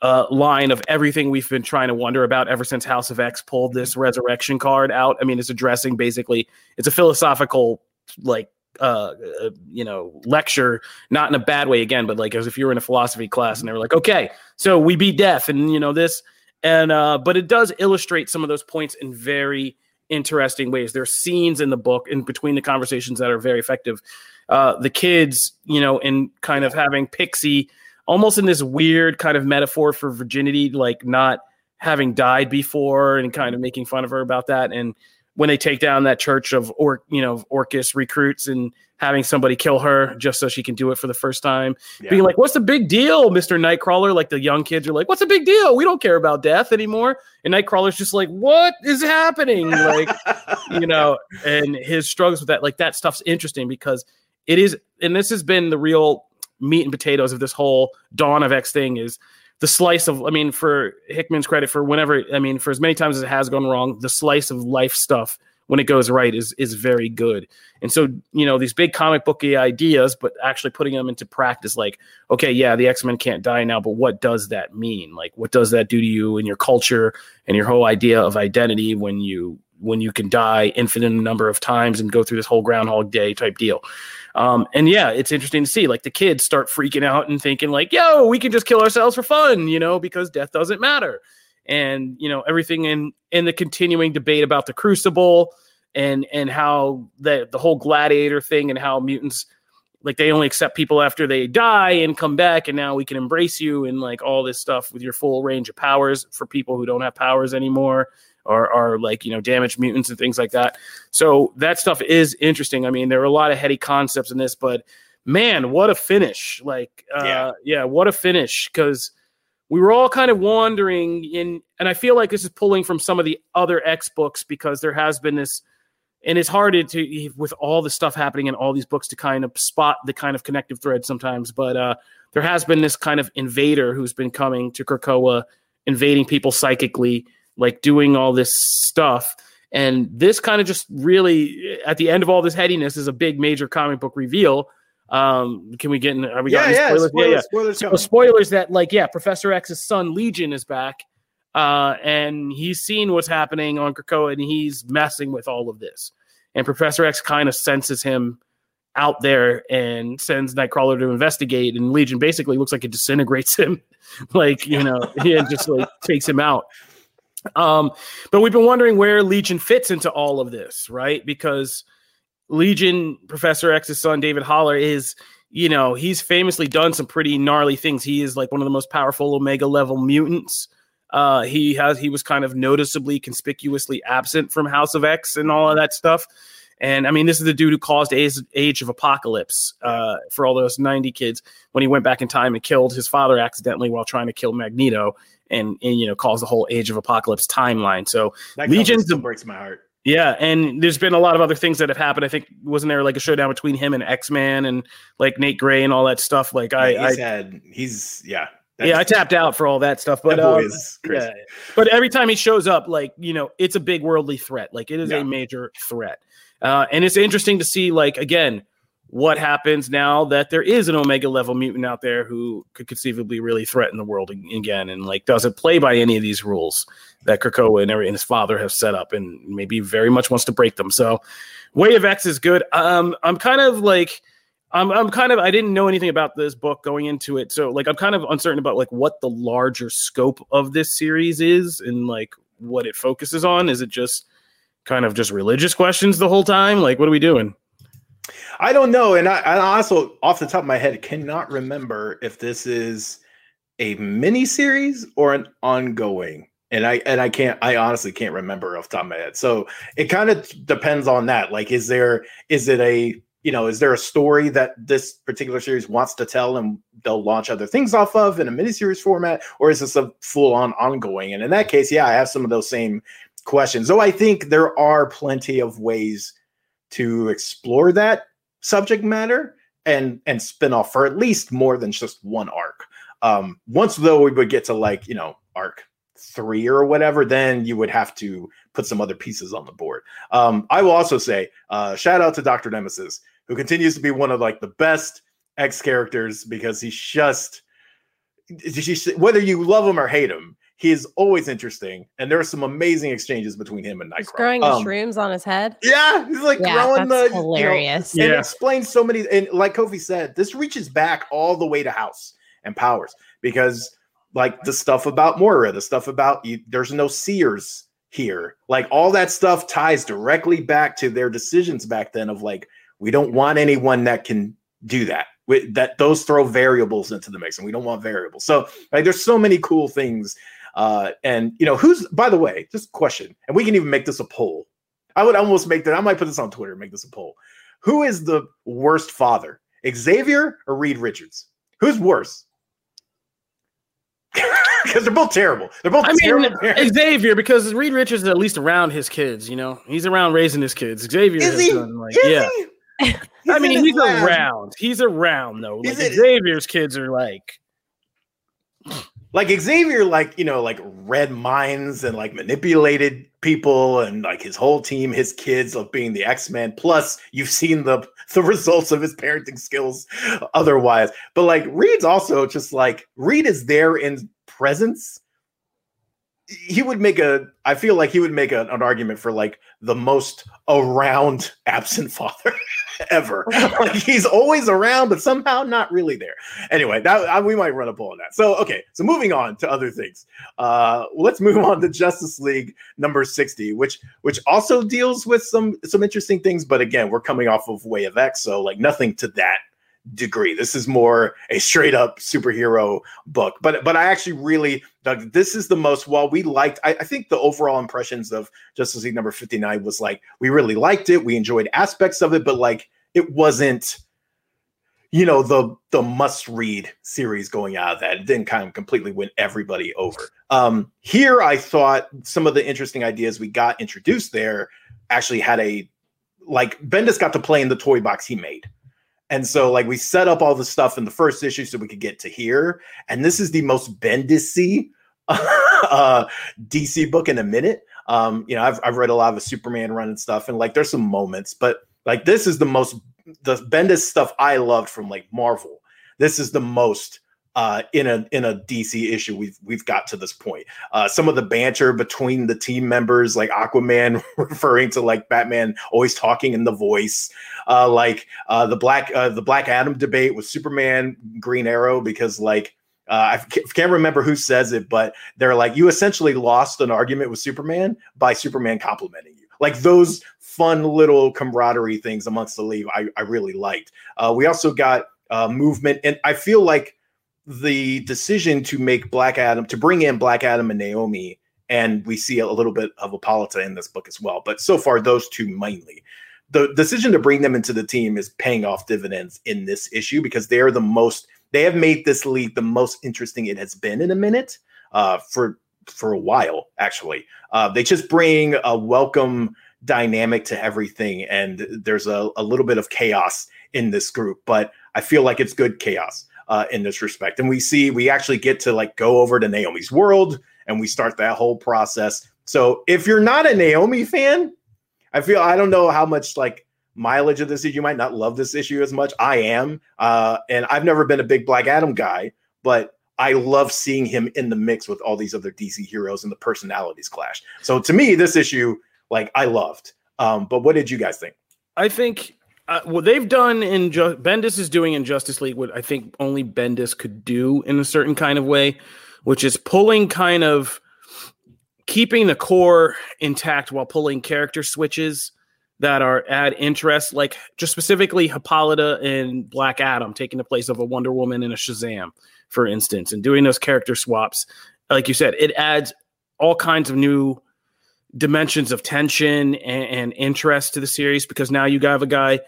uh, line of everything we've been trying to wonder about ever since House of X pulled this resurrection card out. I mean, it's addressing basically it's a philosophical like uh, uh, you know, lecture, not in a bad way again, but like as if you were in a philosophy class and they were like, okay, so we beat death and, you know, this. and uh, but it does illustrate some of those points in very interesting ways. There are scenes in the book in between the conversations that are very effective. Uh, the kids, you know, in kind of having Pixie almost in this weird kind of metaphor for virginity, like not having died before and kind of making fun of her about that. And when they take down that church of or you know Orchis recruits and having somebody kill her just so she can do it for the first time, yeah. being like, "What's the big deal, Mister Nightcrawler?" Like the young kids are like, "What's the big deal? We don't care about death anymore." And Nightcrawler's just like, "What is happening?" Like, you know, and his struggles with that, like that stuff's interesting because it is, and this has been the real meat and potatoes of this whole Dawn of X thing is the slice of i mean for hickman's credit for whenever i mean for as many times as it has gone wrong the slice of life stuff when it goes right is is very good. And so you know these big comic booky ideas but actually putting them into practice like okay yeah the x-men can't die now but what does that mean? Like what does that do to you and your culture and your whole idea of identity when you when you can die infinite number of times and go through this whole groundhog day type deal um, and yeah, it's interesting to see like the kids start freaking out and thinking like, "Yo, we can just kill ourselves for fun," you know, because death doesn't matter. And you know everything in in the continuing debate about the Crucible and and how the the whole gladiator thing and how mutants like they only accept people after they die and come back and now we can embrace you and like all this stuff with your full range of powers for people who don't have powers anymore or are like you know damaged mutants and things like that. So that stuff is interesting. I mean, there are a lot of heady concepts in this, but man, what a finish! Like, uh, yeah, yeah what a finish because we were all kind of wandering in, and I feel like this is pulling from some of the other X books because there has been this. And it's hard to, with all the stuff happening in all these books, to kind of spot the kind of connective thread sometimes. But uh, there has been this kind of invader who's been coming to Krakoa, invading people psychically, like doing all this stuff. And this kind of just really, at the end of all this headiness, is a big major comic book reveal. Um, can we get in? Are we yeah, yeah, spoilers? Spoilers, yeah, yeah. Spoilers, so spoilers that like yeah, Professor X's son Legion is back, uh, and he's seen what's happening on Krakoa, and he's messing with all of this. And Professor X kind of senses him out there and sends Nightcrawler to investigate, and Legion basically looks like it disintegrates him, like you know, he just like takes him out. Um, but we've been wondering where Legion fits into all of this, right? Because Legion, Professor X's son, David Haller, is, you know, he's famously done some pretty gnarly things. He is like one of the most powerful Omega level mutants. Uh, he has he was kind of noticeably conspicuously absent from House of X and all of that stuff. And I mean, this is the dude who caused Age, Age of Apocalypse uh, for all those 90 kids when he went back in time and killed his father accidentally while trying to kill Magneto and, and you know calls the whole Age of Apocalypse timeline. So that Legion still breaks my heart. Yeah, and there's been a lot of other things that have happened. I think wasn't there like a showdown between him and X Man and like Nate Gray and all that stuff. Like yeah, I, he's I had he's yeah. Yeah, I tapped out for all that stuff, but that um, yeah, but every time he shows up, like you know, it's a big worldly threat. Like it is yeah. a major threat, uh, and it's interesting to see. Like again, what happens now that there is an omega level mutant out there who could conceivably really threaten the world again and like doesn't play by any of these rules that Krakoa and, his father have set up and maybe very much wants to break them. So Way of X is good. Um, I'm kind of like I'm I'm kind of I didn't know anything about this book going into it. So like I'm kind of uncertain about like what the larger scope of this series is and like what it focuses on. Is it just kind of just religious questions the whole time? Like what are we doing? I don't know, and I, I, also, off the top of my head, cannot remember if this is a mini series or an ongoing. And I and I can't. I honestly can't remember off the top of my head. So it kind of depends on that. Like, is there is it a you know is there a story that this particular series wants to tell and they'll launch other things off of in a miniseries format, or is this a full on ongoing? And in that case, yeah, I have some of those same questions. Though I think there are plenty of ways to explore that subject matter and and spin off for at least more than just one arc. Um, once though we would get to like you know arc three or whatever, then you would have to put some other pieces on the board. Um, I will also say uh, shout out to Doctor Nemesis, who continues to be one of like the best X characters because he's just whether you love him or hate him, he is always interesting, and there are some amazing exchanges between him and Nightcrawler. He's growing um, shrooms on his head. Yeah, he's like yeah, growing the hilarious. You know, and yeah. explains so many. And like Kofi said, this reaches back all the way to House and Powers because like the stuff about Moira, the stuff about you, there's no seers here. Like all that stuff ties directly back to their decisions back then of like, we don't want anyone that can do that. We, that those throw variables into the mix, and we don't want variables. So like, there's so many cool things. Uh, and you know, who's by the way, just question, and we can even make this a poll. I would almost make that. I might put this on Twitter, make this a poll. Who is the worst father, Xavier or Reed Richards? Who's worse? Because they're both terrible. They're both I terrible. mean, parents. Xavier, because Reed Richards is at least around his kids, you know, he's around raising his kids. Xavier Is he? done, like, Is yeah. he? I mean, he's lab. around. He's around though. Like Xavier's kids are like, like Xavier, like you know, like read minds and like manipulated people and like his whole team, his kids of being the X Men. Plus, you've seen the the results of his parenting skills otherwise. But like Reed's also just like Reed is there in presence. He would make a. I feel like he would make a, an argument for like the most around absent father ever. like he's always around, but somehow not really there anyway, that I, we might run a poll on that. So okay, so moving on to other things. Uh, let's move on to Justice League number sixty, which which also deals with some some interesting things. But again, we're coming off of Way of X, so like nothing to that degree. This is more a straight up superhero book. But but I actually really Doug, this is the most while we liked I, I think the overall impressions of Justice League number 59 was like we really liked it, we enjoyed aspects of it, but like it wasn't you know the the must read series going out of that it didn't kind of completely win everybody over um here i thought some of the interesting ideas we got introduced there actually had a like bendis got to play in the toy box he made and so like we set up all the stuff in the first issue so we could get to here and this is the most bendisy uh dc book in a minute um you know I've, I've read a lot of superman run and stuff and like there's some moments but like this is the most the Bendis stuff I loved from like Marvel. This is the most uh, in a in a DC issue we've we've got to this point. Uh, some of the banter between the team members, like Aquaman referring to like Batman always talking in the voice, uh, like uh, the black uh, the Black Adam debate with Superman, Green Arrow, because like. Uh, I can't remember who says it, but they're like, you essentially lost an argument with Superman by Superman complimenting you. Like those fun little camaraderie things amongst the league, I, I really liked. Uh, we also got uh, movement, and I feel like the decision to make Black Adam to bring in Black Adam and Naomi, and we see a little bit of Hippolyta in this book as well. But so far, those two mainly. The decision to bring them into the team is paying off dividends in this issue because they are the most. They have made this league the most interesting it has been in a minute uh, for for a while. Actually, uh, they just bring a welcome dynamic to everything, and there's a, a little bit of chaos in this group, but I feel like it's good chaos uh, in this respect. And we see we actually get to like go over to Naomi's world and we start that whole process. So if you're not a Naomi fan, I feel I don't know how much like mileage of this issue. You might not love this issue as much. I am, uh, and I've never been a big Black Adam guy, but I love seeing him in the mix with all these other DC heroes and the personalities clash. So to me, this issue, like I loved. Um, but what did you guys think? I think uh, what they've done in Ju- Bendis is doing in Justice League what I think only Bendis could do in a certain kind of way, which is pulling kind of keeping the core intact while pulling character switches that are add interest, like just specifically Hippolyta and Black Adam taking the place of a Wonder Woman and a Shazam, for instance, and doing those character swaps. Like you said, it adds all kinds of new dimensions of tension and, and interest to the series because now you have a guy,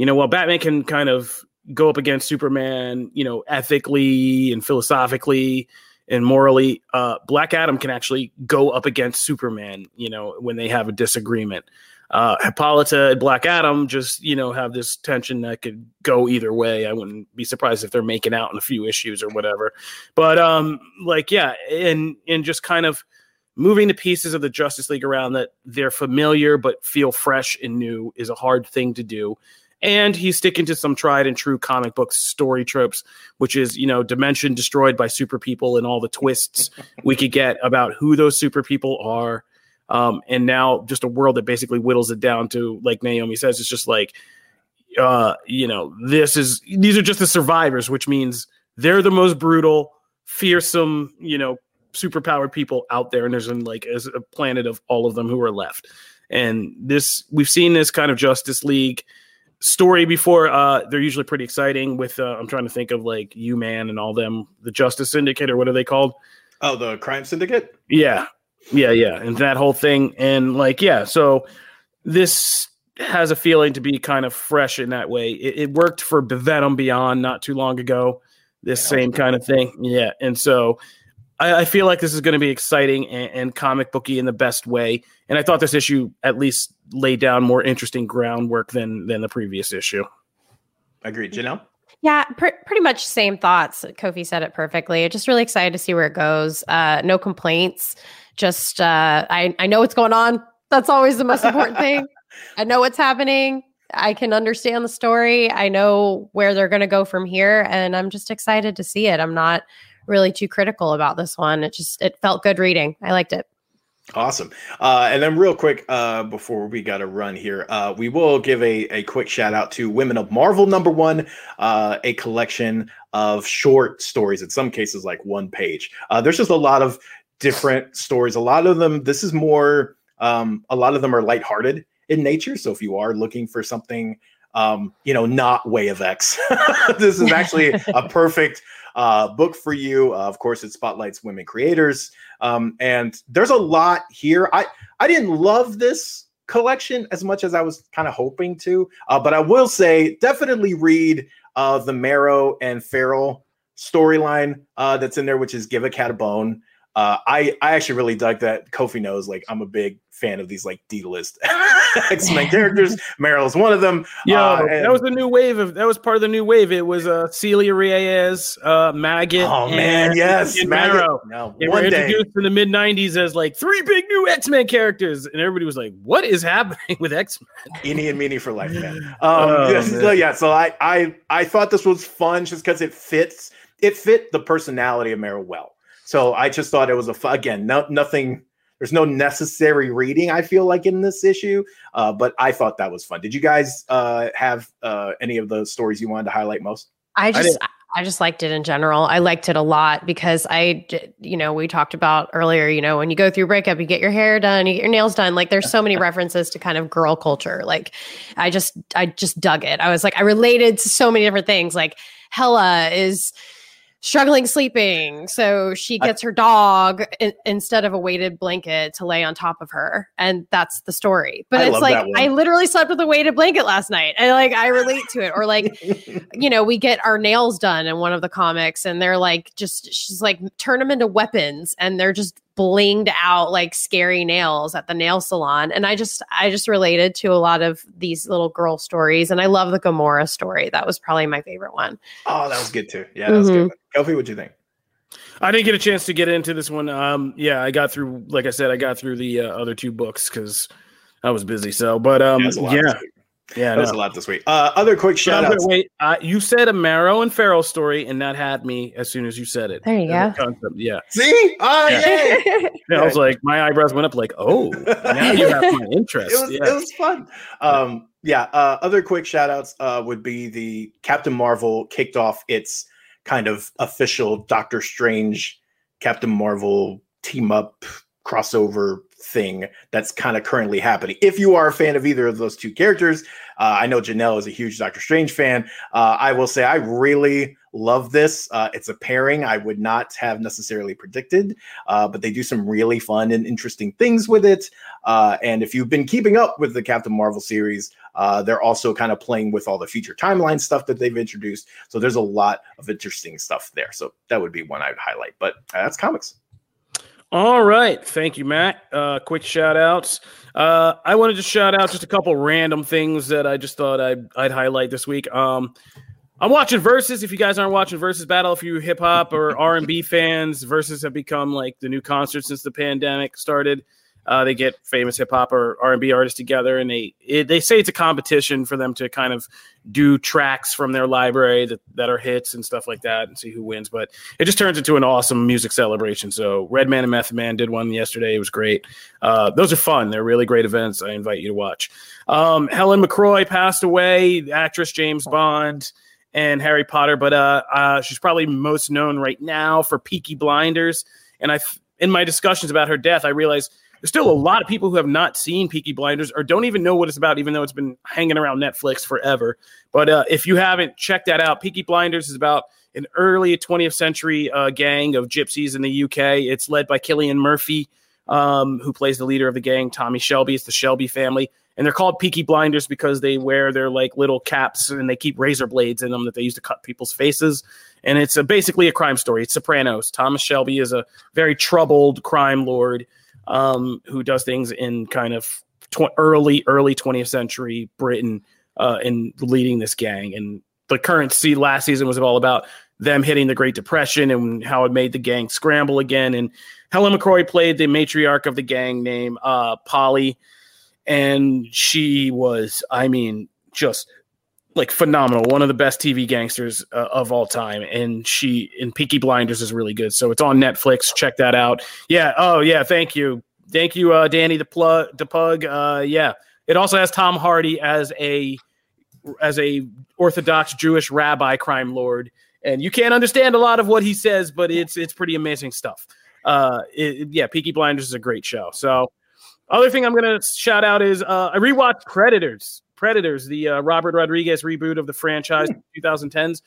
you know, while Batman can kind of go up against Superman, you know, ethically and philosophically and morally, uh, Black Adam can actually go up against Superman, you know, when they have a disagreement. Uh, Hippolyta and Black Adam just, you know, have this tension that could go either way. I wouldn't be surprised if they're making out in a few issues or whatever. But um, like, yeah, and and just kind of moving the pieces of the Justice League around that they're familiar but feel fresh and new is a hard thing to do. And he's sticking to some tried and true comic book story tropes, which is, you know, dimension destroyed by super people and all the twists we could get about who those super people are. Um, and now just a world that basically whittles it down to, like Naomi says, it's just like, uh, you know, this is these are just the survivors, which means they're the most brutal, fearsome, you know, superpowered people out there, and there's an, like a planet of all of them who are left. And this, we've seen this kind of Justice League story before. Uh, they're usually pretty exciting. With uh, I'm trying to think of like U Man and all them, the Justice Syndicate or what are they called? Oh, the Crime Syndicate. Yeah, yeah, yeah, and that whole thing, and like yeah, so this has a feeling to be kind of fresh in that way. It, it worked for Venom Beyond not too long ago. This same kind of thing, yeah, and so I, I feel like this is going to be exciting and, and comic booky in the best way. And I thought this issue at least laid down more interesting groundwork than than the previous issue. Agreed, Janelle. Yeah, pr- pretty much same thoughts. Kofi said it perfectly. Just really excited to see where it goes. Uh, no complaints. Just uh, I I know what's going on. That's always the most important thing. I know what's happening. I can understand the story. I know where they're going to go from here, and I'm just excited to see it. I'm not really too critical about this one. It just it felt good reading. I liked it. Awesome. Uh, and then, real quick, uh, before we got to run here, uh, we will give a, a quick shout out to Women of Marvel number one, uh, a collection of short stories, in some cases, like one page. Uh, there's just a lot of different stories. A lot of them, this is more, um, a lot of them are lighthearted in nature. So, if you are looking for something, um, you know, not Way of X, this is actually a perfect uh, book for you. Uh, of course, it spotlights women creators, um, and there's a lot here. I I didn't love this collection as much as I was kind of hoping to, uh, but I will say definitely read uh, the Marrow and Feral storyline uh, that's in there, which is Give a Cat a Bone. Uh, I I actually really dug that. Kofi knows like I'm a big fan of these like D list X Men characters. Marrow's one of them. Yeah, Uh, that was the new wave of that was part of the new wave. It was uh, Celia Reyes, uh, Maggot. oh man, and yes, Kid Maggot. Marrow. No, They were one day. introduced in the mid '90s as like three big new X Men characters, and everybody was like, "What is happening with X Men?" Eeny and meeny for life, man. Um, Oh, yes, man. so yeah, so I I I thought this was fun just because it fits. It fit the personality of Meryl well. So I just thought it was a again no, nothing. There's no necessary reading I feel like in this issue, uh, but I thought that was fun. Did you guys uh, have uh, any of the stories you wanted to highlight most? I just I, just liked it in general. I liked it a lot because I, you know, we talked about earlier, you know, when you go through breakup, you get your hair done, you get your nails done. Like there's so many references to kind of girl culture. Like I just I just dug it. I was like I related to so many different things. Like Hella is struggling sleeping so she I- gets her dog in, instead of a weighted blanket to lay on top of her and that's the story. But I it's like i literally slept with a weighted blanket last night and like i relate to it. Or like you know, we get our nails done in one of the comics and they're like just she's like turn them into weapons and they're just blinged out like scary nails at the nail salon and I just I just related to a lot of these little girl stories and I love the Gamora story. That was probably my favorite one. Oh, that was good too. Yeah, that was good. Kofi, what'd you think? I didn't get a chance to get into this one. Um, yeah, I got through, like I said, I got through the uh, other two books because I was busy. So, but um, That was a lot yeah, this week. Yeah. That was a lot this week. Uh, other quick But shout I'm outs. gonna wait. Uh, you said a Marrow and Feral story, and that had me as soon as you said it. There you go. Concept. Yeah. See? Oh, Yeah. yay. Yeah, I was like, my eyebrows went up, like, oh, now you have my interest. it was yeah. it was fun. Um, yeah. Uh, other quick shout outs uh, would be the Captain Marvel kicked off its kind of official Doctor Strange Captain Marvel team up crossover thing that's kind of currently happening. If you are a fan of either of those two characters, uh, I know Janelle is a huge Doctor Strange fan. Uh, I will say I really love this. Uh, it's a pairing I would not have necessarily predicted, uh, but they do some really fun and interesting things with it. Uh, and if you've been keeping up with the Captain Marvel series, uh, they're also kind of playing with all the future timeline stuff that they've introduced. So there's a lot of interesting stuff there. So that would be one I'd highlight. But that's comics. All right. Thank you, Matt. Uh, quick shout outs. Uh, I wanted to shout out just a couple random things that I just thought I'd, I'd highlight this week. Um, I'm watching Versus. If you guys aren't watching Versus Battle, if you hip hop or R and B fans, Versus have become like the new concert since the pandemic started. Uh, they get famous hip hop or R and B artists together, and they it, they say it's a competition for them to kind of do tracks from their library that, that are hits and stuff like that, and see who wins. But it just turns into an awesome music celebration. So Redman and Method Man did one yesterday. It was great. Uh, those are fun. They're really great events. I invite you to watch. Um, Helen McCrory passed away, actress James Bond. and Harry Potter, but uh, uh, she's probably most known right now for Peaky Blinders. And I, in my discussions about her death, I realized there's still a lot of people who have not seen Peaky Blinders or don't even know what it's about, even though it's been hanging around Netflix forever. But uh, if you haven't checked that out, Peaky Blinders is about an early 20th century uh, gang of gypsies in the UK. It's led by Cillian Murphy, um, who plays the leader of the gang, Tommy Shelby. It's the Shelby family. And they're called Peaky Blinders because they wear their like little caps and they keep razor blades in them that they use to cut people's faces. And it's a, basically a crime story. It's Sopranos. Thomas Shelby is a very troubled crime lord um, who does things in kind of tw- early early 20th century Britain uh, in leading this gang. And the current see last season was all about them hitting the Great Depression and how it made the gang scramble again. And Helen McCrory played the matriarch of the gang named uh, Polly, and she was, I mean, just like phenomenal, one of the best TV gangsters uh, of all time. And she in Peaky Blinders is really good. So it's on Netflix. Check that out. Yeah. Oh yeah. Thank you. Thank you, uh, Danny the plug the pug. Uh, yeah. It also has Tom Hardy as a as a Orthodox Jewish rabbi crime lord, and you can't understand a lot of what he says, but it's it's pretty amazing stuff. Uh, it, yeah, Peaky Blinders is a great show. So, other thing I'm gonna shout out is uh, I rewatched Predators. Predators, the uh, Robert Rodriguez reboot of the franchise, 2010s,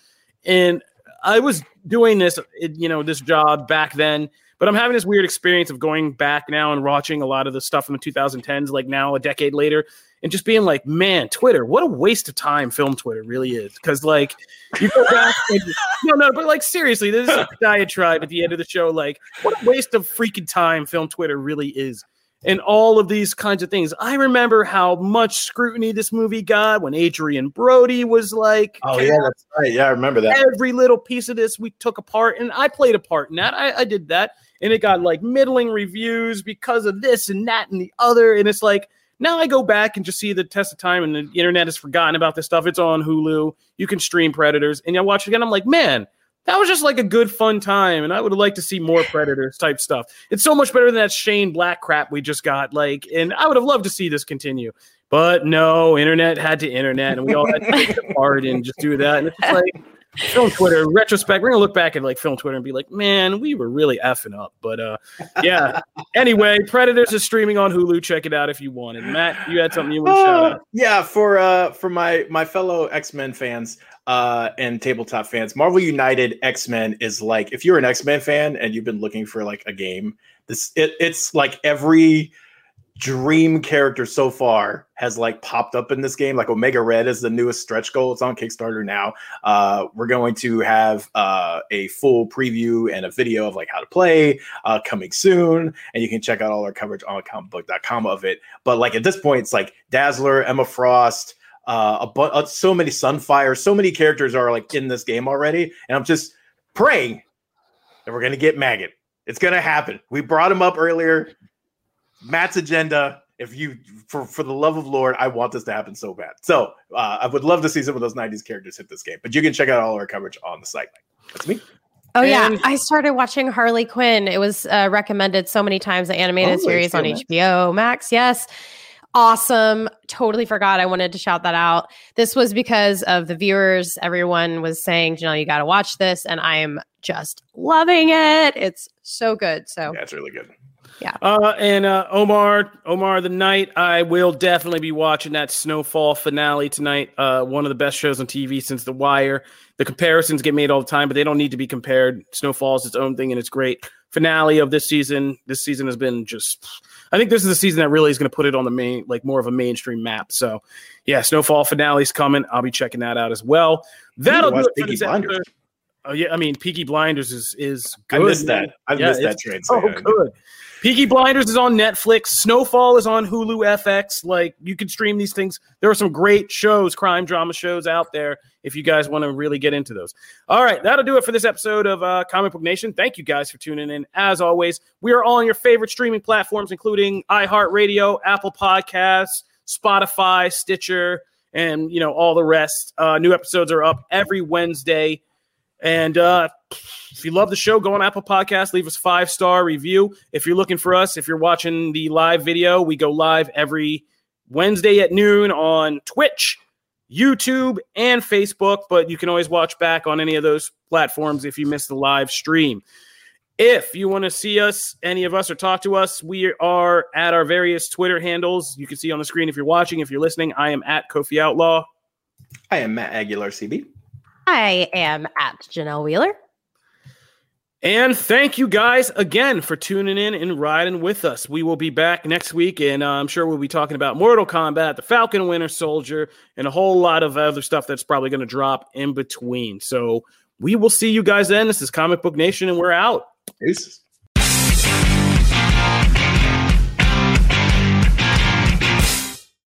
and I was doing this, you know, this job back then, but I'm having this weird experience of going back now and watching a lot of the stuff from the 2010s, like now a decade later, and just being like, man, Twitter, what a waste of time film Twitter really is. Because like you go back, and, no, no, but like seriously, this is a diatribe at the end of the show. Like, what a waste of freaking time film Twitter really is and all of these kinds of things. I remember how much scrutiny this movie got when Adrien Brody was like, "Oh yeah, that's right. Yeah, I remember that." Every little piece of this we took apart, and I played a part in that. I, I did that, and it got like middling reviews because of this and that and the other. And it's like now I go back and just see the test of time, and the internet has forgotten about this stuff. It's on Hulu. You can stream Predators, and I watch it again. I'm like, man that was just like a good fun time and i would have liked to see more predators type stuff. It's so much better than that shane black crap we just got like and i would have loved to see this continue. But no internet had to internet and we all had to take it apart and just do that and it's just like film twitter retrospect we're gonna look back at like film twitter and be like man we were really effing up. But uh yeah. Anyway predators is streaming on hulu. Check it out if you want and matt you had something you want to shout Uh, out? yeah, for uh for my my fellow X Men fans uh and tabletop fans, Marvel United X Men is like if you're an X Men fan and you've been looking for like a game, this it, it's like every dream character so far has like popped up in this game. Like Omega Red is the newest stretch goal. It's on Kickstarter now. Uh, we're going to have uh, a full preview and a video of like how to play uh, coming soon, and you can check out all our coverage on comicbook.com of it. But like at this point, it's like Dazzler, Emma Frost. Uh, a bu- uh, so many Sunfire, so many characters are like in this game already, and I'm just praying that we're gonna get Maggot. It's gonna happen. We brought him up earlier. Matt's agenda. If you, for for the love of Lord, I want this to happen so bad. So uh, I would love to see some of those '90s characters hit this game. But you can check out all our coverage on the site. That's me. Oh yeah, I started watching Harley Quinn. It was uh, recommended so many times. The animated Oh, series on HBO Max. HBO Max. Yes, awesome. Totally forgot. I wanted to shout that out. This was because of the viewers. Everyone was saying, Janelle, you got to watch this, and I am just loving it. It's so good. So Yeah, it's really good. Yeah. Uh, and uh, Omar, Omar the Night, I will definitely be watching that Snowfall finale tonight. Uh, one of the best shows on TV since The Wire. The comparisons get made all the time, but they don't need to be compared. Snowfall is its own thing, and it's great. Finale of this season. This season has been just. I think this is the season that really is going to put it on the main, like more of a mainstream map. So, yeah, Snowfall finale's coming. I'll be checking that out as well. That'll do it for Peaky this episode. Oh yeah, I mean, Peaky Blinders is is good. I missed that. I Yeah, missed that train. Oh, good. Peaky Blinders is on Netflix. Snowfall is on Hulu FX. Like you can stream these things. There are some great shows, crime drama shows out there. If you guys want to really get into those. All right, that'll do it for this episode of uh, Comic Book Nation. Thank you guys for tuning in. As always, we are all on your favorite streaming platforms, including iHeartRadio, Apple Podcasts, Spotify, Stitcher, and you know all the rest. Uh, new episodes are up every Wednesday. And uh, if you love the show, go on Apple Podcasts, leave us five star review. If you're looking for us, if you're watching the live video, we go live every Wednesday at noon on Twitch, YouTube, and Facebook. But you can always watch back on any of those platforms if you missed the live stream. If you want to see us, any of us, or talk to us, we are at our various Twitter handles. You can see on the screen if you're watching. If you're listening, I am at Kofi Outlaw. I am Matt Aguilar, CB. I am at Janelle Wheeler. And thank you guys again for tuning in and riding with us. We will be back next week, and uh, I'm sure we'll be talking about Mortal Kombat, the Falcon Winter Soldier, and a whole lot of other stuff that's probably going to drop in between. So we will see you guys then. This is Comic Book Nation, and we're out. Peace.